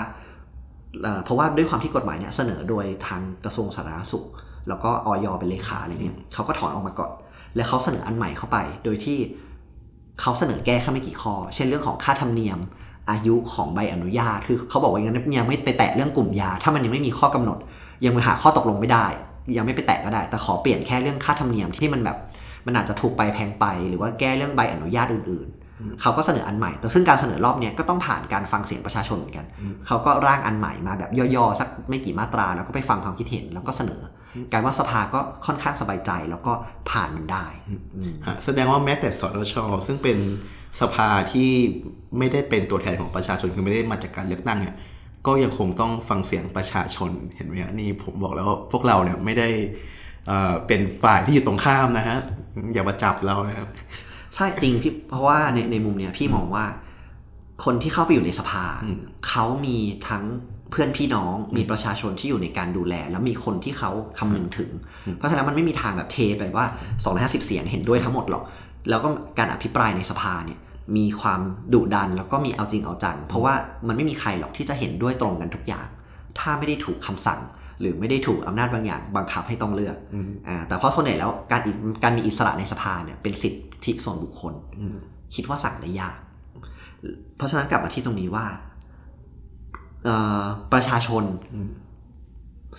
เพราะว่าด้วยความที่กฎหมายเนี่ยเสนอโดยทางกระทรวงสาธารณสุข แล้วก็ออยเป็นเลขาอะไรเนี่ยเขาก็ถอนออกมาก่อน แล้วเขาเสนออันใหม่เข้าไป โดยที่เขาเสนอแก้แค่ไม่กี่ข้อ เช่นเรื่องของค่าธรรมเนียมอายุของใบอนุญาต คือเขาบอกว่ายังยังไม่ไปแตะเรื่องกลุ่มยา ถ้ามันยังไม่มีข้อกำหนด ยังไปหาข้อตกลงไม่ได้ ยังไม่ไปแตะก็ได้ แต่ขอเปลี่ยนแค่เรื่องค่าธรรมเนียมที่มันแบบมันอาจจะถูกไปแพงไป หรือว่าแก้เรื่องใบอนุญาตอื่นๆ เขาก็เสนออันใหม่ แต่ซึ่งการเสนอรอบเนี้ยก็ต้องผ่านการฟังเสียงประชาชนเหมือนกันอืมเขาก็ร่างอันใหม่มาแบบย่อๆสักไม่กี่มาตราแล้วก็ไปฟังความคิดเห็นแล้วก็เสนออกลารว่าสภาก็ค่อนข้างสบายใจแล้วก็ผ่านมันได้อืมฮะแสดงว่าแม้แต่สนชซึ่งเป็นสภาที่ไม่ได้เป็นตัวแทนของประชาชนคือไม่ได้มาจากการเลือกตั้งเนี่ย ก็ยังคงต้องฟังเสียงประชาชนเห็นไหมฮะนี่ผมบอกแล้วว่าพวกเราเนี่ยไม่ได้เอ่อเป็นฝ่ายที่อยู่ตรงข้ามนะฮะอย่ามาจับเรานะครับใช่จริงพี่เพราะว่าในในมุมเนี้ยพี่มองว่าคนที่เข้าไปอยู่ในสภาอืมเขามีทั้งเพื่อนพี่น้องมีประชาชนที่อยู่ในการดูแล แล้วมีคนที่เขาคำนึงถึง เพราะฉะนั้นมันไม่มีทางแบบเทไปว่า 250 เสียงเห็นด้วยทั้งหมดหรอก แล้วก็การอภิปรายในสภาเนี่ย มีความดุดันแล้วก็มีเอาจริงเอาจังเพราะว่ามันไม่มีใครหรอกที่จะเห็นด้วยตรงกันทุกอย่าง ถ้าไม่ได้ถูกคำสั่ง หรือไม่ได้ถูกอำนาจบางอย่างบังคับให้ต้องเลือกอืมอ่าแต่เพราะส่วนใหญ่แล้วการอิการมีอิสระในสภาเนี่ยเป็นสิทธิส่วนบุคคลอืมคิดว่าสั่งได้ยาก เพราะฉะนั้นกลับมาที่ตรงนี้ว่าเอ่อประชาชนอืม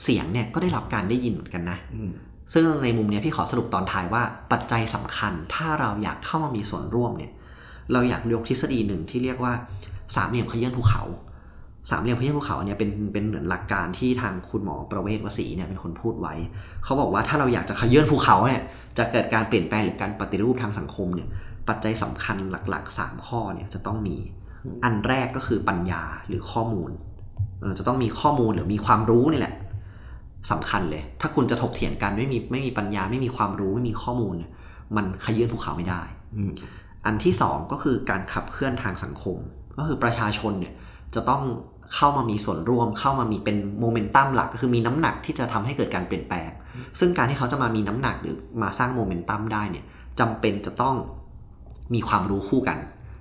เสียงเนี่ยก็ได้รับการได้ยินเหมือนกันนะอืมซึ่งในมุมเนี้ยพี่ขอสรุปตอนท้ายว่าปัจจัยสำคัญ ถ้าเราอยากเข้ามามีส่วนร่วมเนี่ย เราอยากยกทฤษฎีหนึ่งที่เรียกว่าสามเหลี่ยมขยื่นภูเขา สามเหลี่ยมขยื่นภูเขาเนี่ยเป็นเป็นเหมือนหลักการที่ทางคุณหมอประเวศวสีเนี่ยเป็นคนพูดไว้ เขาบอกว่าถ้าเราอยากจะขยื่นภูเขาเนี่ยจะเกิดการเปลี่ยนแปลงหรือการปฏิรูปทางสังคมเนี่ยปัจจัยสำคัญหลักๆ 3 ข้อเนี่ยจะต้องมี อันแรกก็คือปัญญาหรือข้อมูล จะต้องมีข้อมูลหรือมีความรู้นี่แหละสำคัญเลย ถ้าคุณจะถกเถียงกันไม่มีไม่มีปัญญาไม่มีความรู้ไม่มีข้อมูล มันขยื่นภูเขาไม่ได้ อืมอันที่สองก็คือการขับเคลื่อนทางสังคม ก็คือประชาชนเนี่ยจะต้องเข้ามามีส่วนร่วม เข้ามามีเป็นโมเมนตัมหลักก็คือมีน้ำหนักที่จะทำให้เกิดการเปลี่ยนแปลง ซึ่งการที่เขาจะมามีน้ำหนักหรือมาสร้างโมเมนตัมได้เนี่ยจำเป็นจะต้องมีความรู้คู่กัน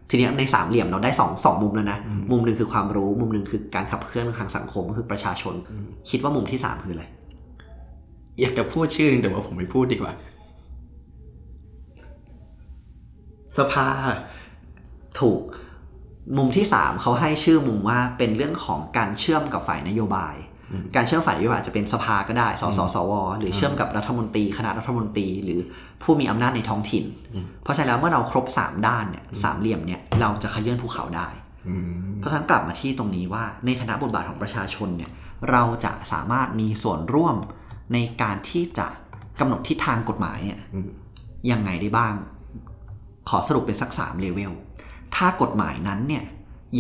ทีนี้ในสามเหลี่ยมเราได้สองสองมุมแล้วนะอืมมุมหนึ่งคือความรู้ มุมหนึ่งคือการขับเคลื่อนทางสังคมก็คือประชาชนอืมคิดว่ามุมที่สามคืออะไร อยากจะพูดชื่อนึงแต่ว่าผมไม่พูดดีกว่า สภาถูกมุมที่สามเขาให้ชื่อมุมว่าเป็นเรื่องของการเชื่อมกับฝ่ายนโยบายอืมการเชื่อมฝ่ายนโยบายอาจจะเป็นสภาก็ได้ สสอืมสว หรือเชื่อมกับรัฐมนตรี คณะรัฐมนตรี หรือผู้มีอำนาจในท้องถิ่นอืมเพราะฉะนั้นแล้วเมื่อเราครบ 3 ด้านเนี่ยสามเหลี่ยมเนี่ยเราจะขยื่นภูเขาได้อืมเพราะฉะนั้นกลับมาที่ตรงนี้ว่าในฐานะบทบาทของประชาชนเนี่ยเราจะสามารถมีส่วนร่วมในการที่จะกำหนดทิศทางกฎหมายเนี่ยอืมยังไงได้บ้าง ขอสรุปเป็นสักสามเลเวลถ้ากฎหมายนั้นเนี่ย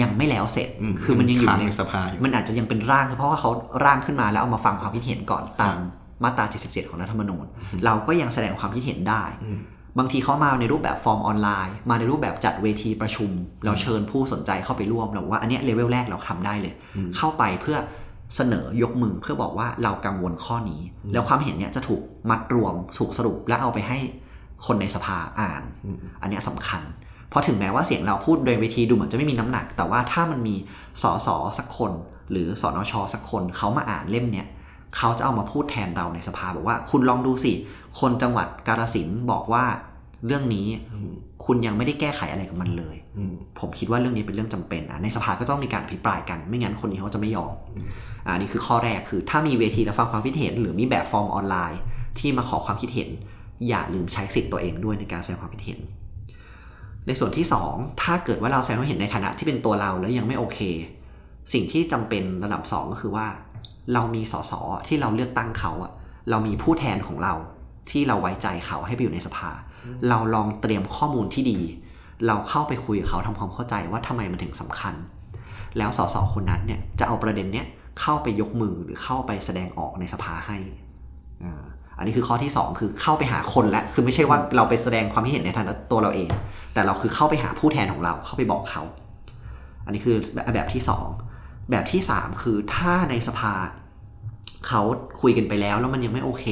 ยังไม่แล้วเสร็จมคือมันยังอยู่ค้างในในสภาอยู่มันอาจจะยังเป็นร่าง เพราะว่าเขาร่างขึ้นมาแล้วเอามาฟังความคิดเห็นก่อนตามมาตรา 77 ของรัฐธรรมนูญ เราก็ยังแสดงความคิดเห็นได้อืมบางทีเขามาในรูปแบบฟอร์มออนไลน์ มาในรูปแบบจัดเวทีประชุม เราเชิญผู้สนใจเข้าไปร่วมเราบอกว่าอันเนี้ยเลเวลแรกเราทำได้เลยอืมเข้าไปเพื่อเสนอยกมือเพื่อบอกว่าเรากังวลข้อนี้อืมแล้วความเห็นเนี้ยจะถูกมัดรวมถูกสรุปแล้วเอาไปให้ คนในสภาอ่านอืมอันเนี้ยสำคัญ เพราะถึงแม้ว่าเสียงเราพูดโดยเวทีดูเหมือนจะไม่มีน้ำหนัก แต่ว่าถ้ามันมีสสสักคน หรือสอนชสักคนเขามาอ่านเล่มเนี้ยเขาจะเอามาพูดแทนเราในสภาบอกว่า คุณลองดูสิ คนจังหวัดกาฬสินธุ์บอกว่าเรื่องนี้อืมคุณยังไม่ได้แก้ไขอะไรกับมันเลยอืมผมคิดว่าเรื่องนี้เป็นเรื่องจำเป็นอะในสภาก็ต้องมีการอภิปรายกัน ไม่งั้นคนนี้เขาจะไม่ยอมอืมอ่านี่คือข้อแรกคือ ถ้ามีเวทีรับฟังความคิดเห็น หรือมีแบบฟอร์มออนไลน์ ที่มาขอความคิดเห็น อย่าลืมใช้สิทธิ์ตัวเองด้วยในการแสดงความคิดเห็น ในส่วนที่สองถ้าเกิดว่าเราแสดงความเห็นในฐานะที่เป็นตัวเราแล้วยังไม่โอเค สิ่งที่จำเป็นระดับสองก็คือว่า เรามีสสที่เราเลือกตั้งเขาอะเรามีผู้แทนของเราที่เราไว้ใจเขาให้ไปอยู่ในสภา เราลองเตรียมข้อมูลที่ดี เราเข้าไปคุยกับเขาทำความเข้าใจว่าทำไมมันถึงสำคัญ แล้วสสคนนั้นเนี่ยจะเอาประเด็นเนี้ยเข้าไปยกมือหรือเข้าไปแสดงออกในสภาให้อ่า นนี้คือข้อที่สองคือเข้าไปหาคนและ คือไม่ใช่ว่าเราไปแสดงความคิดเห็นในฐานะตัวเราเอง แต่เราคือเข้าไปหาผู้แทนของเราเข้าไปบอกเขา อันนี้คือแบบแบบที่สองแบบที่สามคือถ้าในสภาเขาคุยกันไปแล้วแล้วมันยังไม่โอเค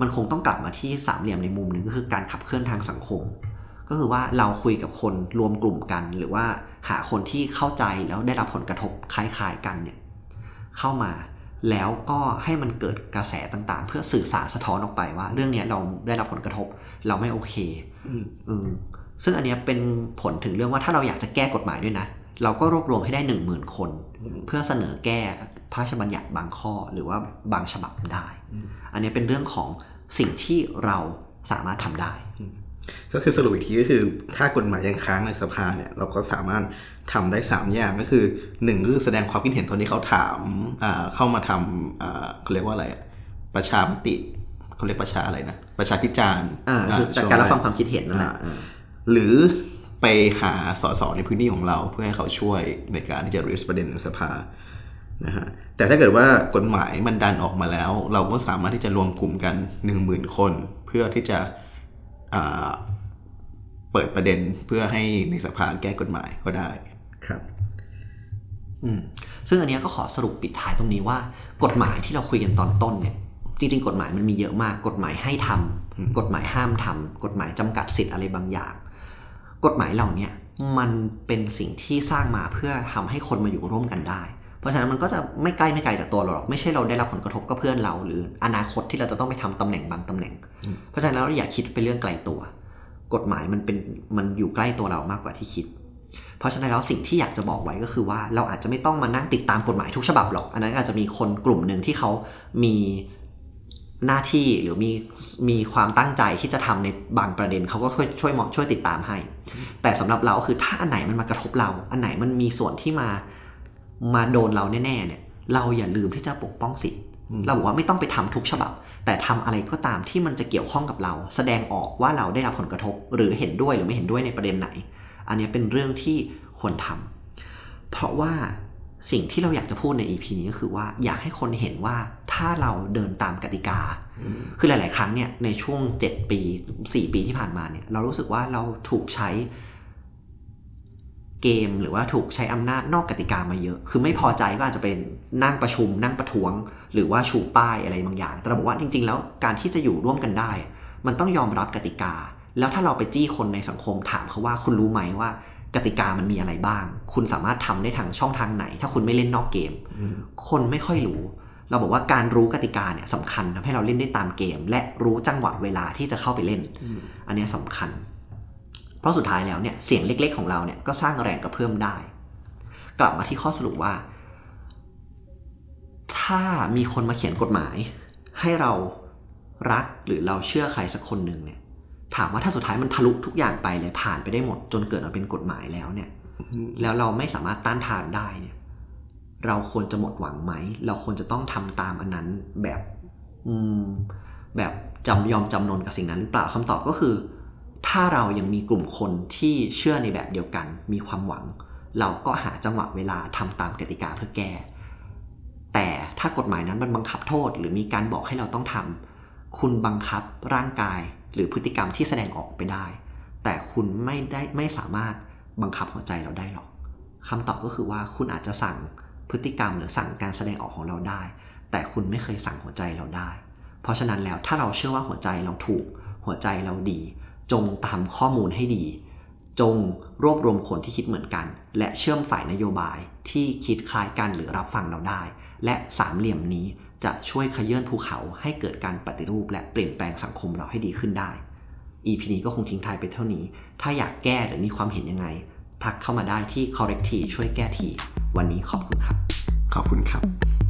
มันคงต้องกลับมาที่สามเหลี่ยมในมุมหนึ่งก็คือการขับเคลื่อนทางสังคม ก็คือว่าเราคุยกับคนรวมกลุ่มกัน หรือว่าหาคนที่เข้าใจแล้วได้รับผลกระทบคล้ายๆกันเนี่ยเข้ามา แล้วก็ให้มันเกิดกระแสต่างๆ เพื่อสื่อสารสะท้อนออกไปว่า เรื่องเนี้ยเราได้รับผลกระทบเราไม่โอเคอืมอืมซึ่งอันเนี้ยเป็นผลถึงเรื่องว่าถ้าเราอยากจะแก้กฎหมายด้วยนะ เราก็รวบรวมให้ได้หนึ่งหมื่นคนอืมเพื่อเสนอแก้พระราชบัญญัติบางข้อหรือว่าบางฉบับได้อืมอันเนี้ยเป็นเรื่องของสิ่งที่เราสามารถทำได้ ก็คือสรุปอีกทีก็คือถ้ากฎหมายยังค้างในสภาเนี่ย เราก็สามารถ ทำได้ 3 อย่างก็คือหนึ่งก็คือแสดงความคิดเห็นตอนที่เขาถามอ่าเข้ามาทำอ่าเขาเรียกว่าอะไรอะประชามติเขาเรียกประชาอะไรนะประชาพิจารณ์อ่าคือช่แต่วงการรับแฟังความคิดเห็นนั่นแหละอ่าหรือไปหาสสในพื้นที่ของเราเพื่อให้เขาช่วยในการที่จะ raise ประเด็นในสภานะฮะแต่ถ้าเกิดว่ากฎหมายมันดันออกมาแล้ว เราก็สามารถที่จะรวมกลุ่มกัน 1 0,000 คน เพื่อที่จะอ่าเปิดประเด็นเพื่อให้ในสภาแก้กฎหมายก็ได้ ครับอืมซึ่งอันเนี้ยก็ขอสรุปปิดท้ายตรงนี้ว่า กฎหมายที่เราคุยกันตอนต้นเนี่ยจริงๆ กฎหมายมันมีเยอะมาก กฎหมายให้ทำอืมกฎหมายห้ามทำกฎหมายจำกัดสิทธิ์อะไรบางอย่าง กฎหมายเหล่าเนี้ยมันเป็นสิ่งที่สร้างมาเพื่อทำให้คนมาอยู่ร่วมกันได้ เพราะฉะนั้นมันก็จะไม่ใกล้ไม่ไกลจากตัวเราหรอกไม่ใช่เราได้รับผลกระทบกับเพื่อนเรา หรืออนาคตที่เราจะต้องไปทำตำแหน่งบางตำแหน่งอืมเพราะฉะนั้นเราอย่าคิดเป็นเรื่องไกลตัว กฎหมายมันเป็นมันอยู่ใกล้ตัวเรามากกว่าที่คิด เพราะฉะนั้นแล้วสิ่งที่อยากจะบอกไว้ก็คือว่าเราอาจจะไม่ต้องมานั่งติดตามกฎหมายทุกฉบับหรอก อันนั้นอาจจะมีคนกลุ่มหนึ่งที่เขามีหน้าที่หรือมีมีความตั้งใจที่จะทำในบางประเด็นเขาก็ช่วยช่วยมองช่วยติดตามให้ แต่สำหรับเราคือถ้าอันไหนมันมากระทบเรา อันไหนมันมีส่วนที่มามาโดนเราแน่ๆเนี่ย เราอย่าลืมที่จะปกป้องสิทธิ์อืมเราบอกว่าไม่ต้องไปทำทุกฉบับ แต่ทำอะไรก็ตามที่มันจะเกี่ยวข้องกับเรา แสดงออกว่าเราได้รับผลกระทบ หรือเห็นด้วยหรือไม่เห็นด้วยในประเด็นไหน อันเนี้ยเป็นเรื่องที่ควรทำเพราะว่าสิ่งที่เราอยากจะพูดใน EP นี้ก็คือว่าอยากให้คนเห็นว่าถ้าเราเดินตามกติกาอืมคือหลาย ๆ ครั้งเนี่ยในช่วง 7 ปี 4 ปีที่ผ่านมาเนี่ยเรารู้สึกว่าเราถูกใช้เกมหรือว่าถูกใช้อำนาจนอกกติกามาเยอะ คือไม่พอใจก็อาจจะเป็นนั่งประชุม นั่งประท้วง หรือว่าชูป้ายอะไรบางอย่าง แต่เราบอกว่าจริง ๆ แล้วการที่จะอยู่ร่วมกันได้ มันต้องยอมรับกติกา แล้วถ้าเราไปจี้คนในสังคมถามเขาว่าคุณรู้ไหมว่ากติกามันมีอะไรบ้าง คุณสามารถทำได้ทางช่องทางไหน ถ้าคุณไม่เล่นนอกเกมอืมคนไม่ค่อยรู้ เราบอกว่าการรู้กติกาเนี่ยสำคัญทำให้เราเล่นได้ตามเกม และรู้จังหวะเวลาที่จะเข้าไปเล่นอืมอันเนี้ยสำคัญ เพราะสุดท้ายแล้วเนี่ยเสียงเล็กๆของเราเนี่ยก็สร้างแรงกระเพื่อมได้ กลับมาที่ข้อสรุปว่า ถ้ามีคนมาเขียนกฎหมาย ให้เรารักหรือเราเชื่อใครสักคนหนึ่งเนี่ย ถามว่าถ้าสุดท้ายมันทะลุทุกอย่างไปเลยผ่านไปได้หมด จนเกิดมาเป็นกฎหมายแล้วเนี่ย แล้วเราไม่สามารถต้านทานได้เนี่ย เราควรจะหมดหวังไหม เราควรจะต้องทำตามอันนั้นแบบ อืม แบบจำยอมจำนนกับสิ่งนั้นหรือเปล่าคำตอบก็คือ ถ้าเรายังมีกลุ่มคนที่เชื่อในแบบเดียวกัน มีความหวัง เราก็หาจังหวะเวลาทำตามกติกาเพื่อแก้ แต่ถ้ากฎหมายนั้นมันบังคับโทษ หรือมีการบอกให้เราต้องทำคุณบังคับร่างกาย หรือพฤติกรรมที่แสดงออกไปได้ แต่คุณไม่ได้ไม่สามารถบังคับหัวใจเราได้หรอกคำตอบก็คือว่าคุณอาจจะสั่งพฤติกรรมหรือสั่งการแสดงออกของเราได้ แต่คุณไม่เคยสั่งหัวใจเราได้ เพราะฉะนั้นแล้วถ้าเราเชื่อว่าหัวใจเราถูก หัวใจเราดี จงตามข้อมูลให้ดี จงรวบรวมคนที่คิดเหมือนกัน และเชื่อมฝ่ายนโยบายที่คิดคล้ายกันหรือรับฟังเราได้ และสามเหลี่ยมนี้ จะช่วยขยื่นภูเขาให้เกิดการปฏิรูปและเปลี่ยนแปลงสังคมเราให้ดีขึ้นได้ EP นี้ก็คงทิ้งท้ายไปเท่านี้ ถ้าอยากแก้หรือมีความเห็นยังไง ทักเข้ามาได้ที่ corrective ช่วยแก้ที วันนี้ขอบคุณครับ ขอบคุณครับ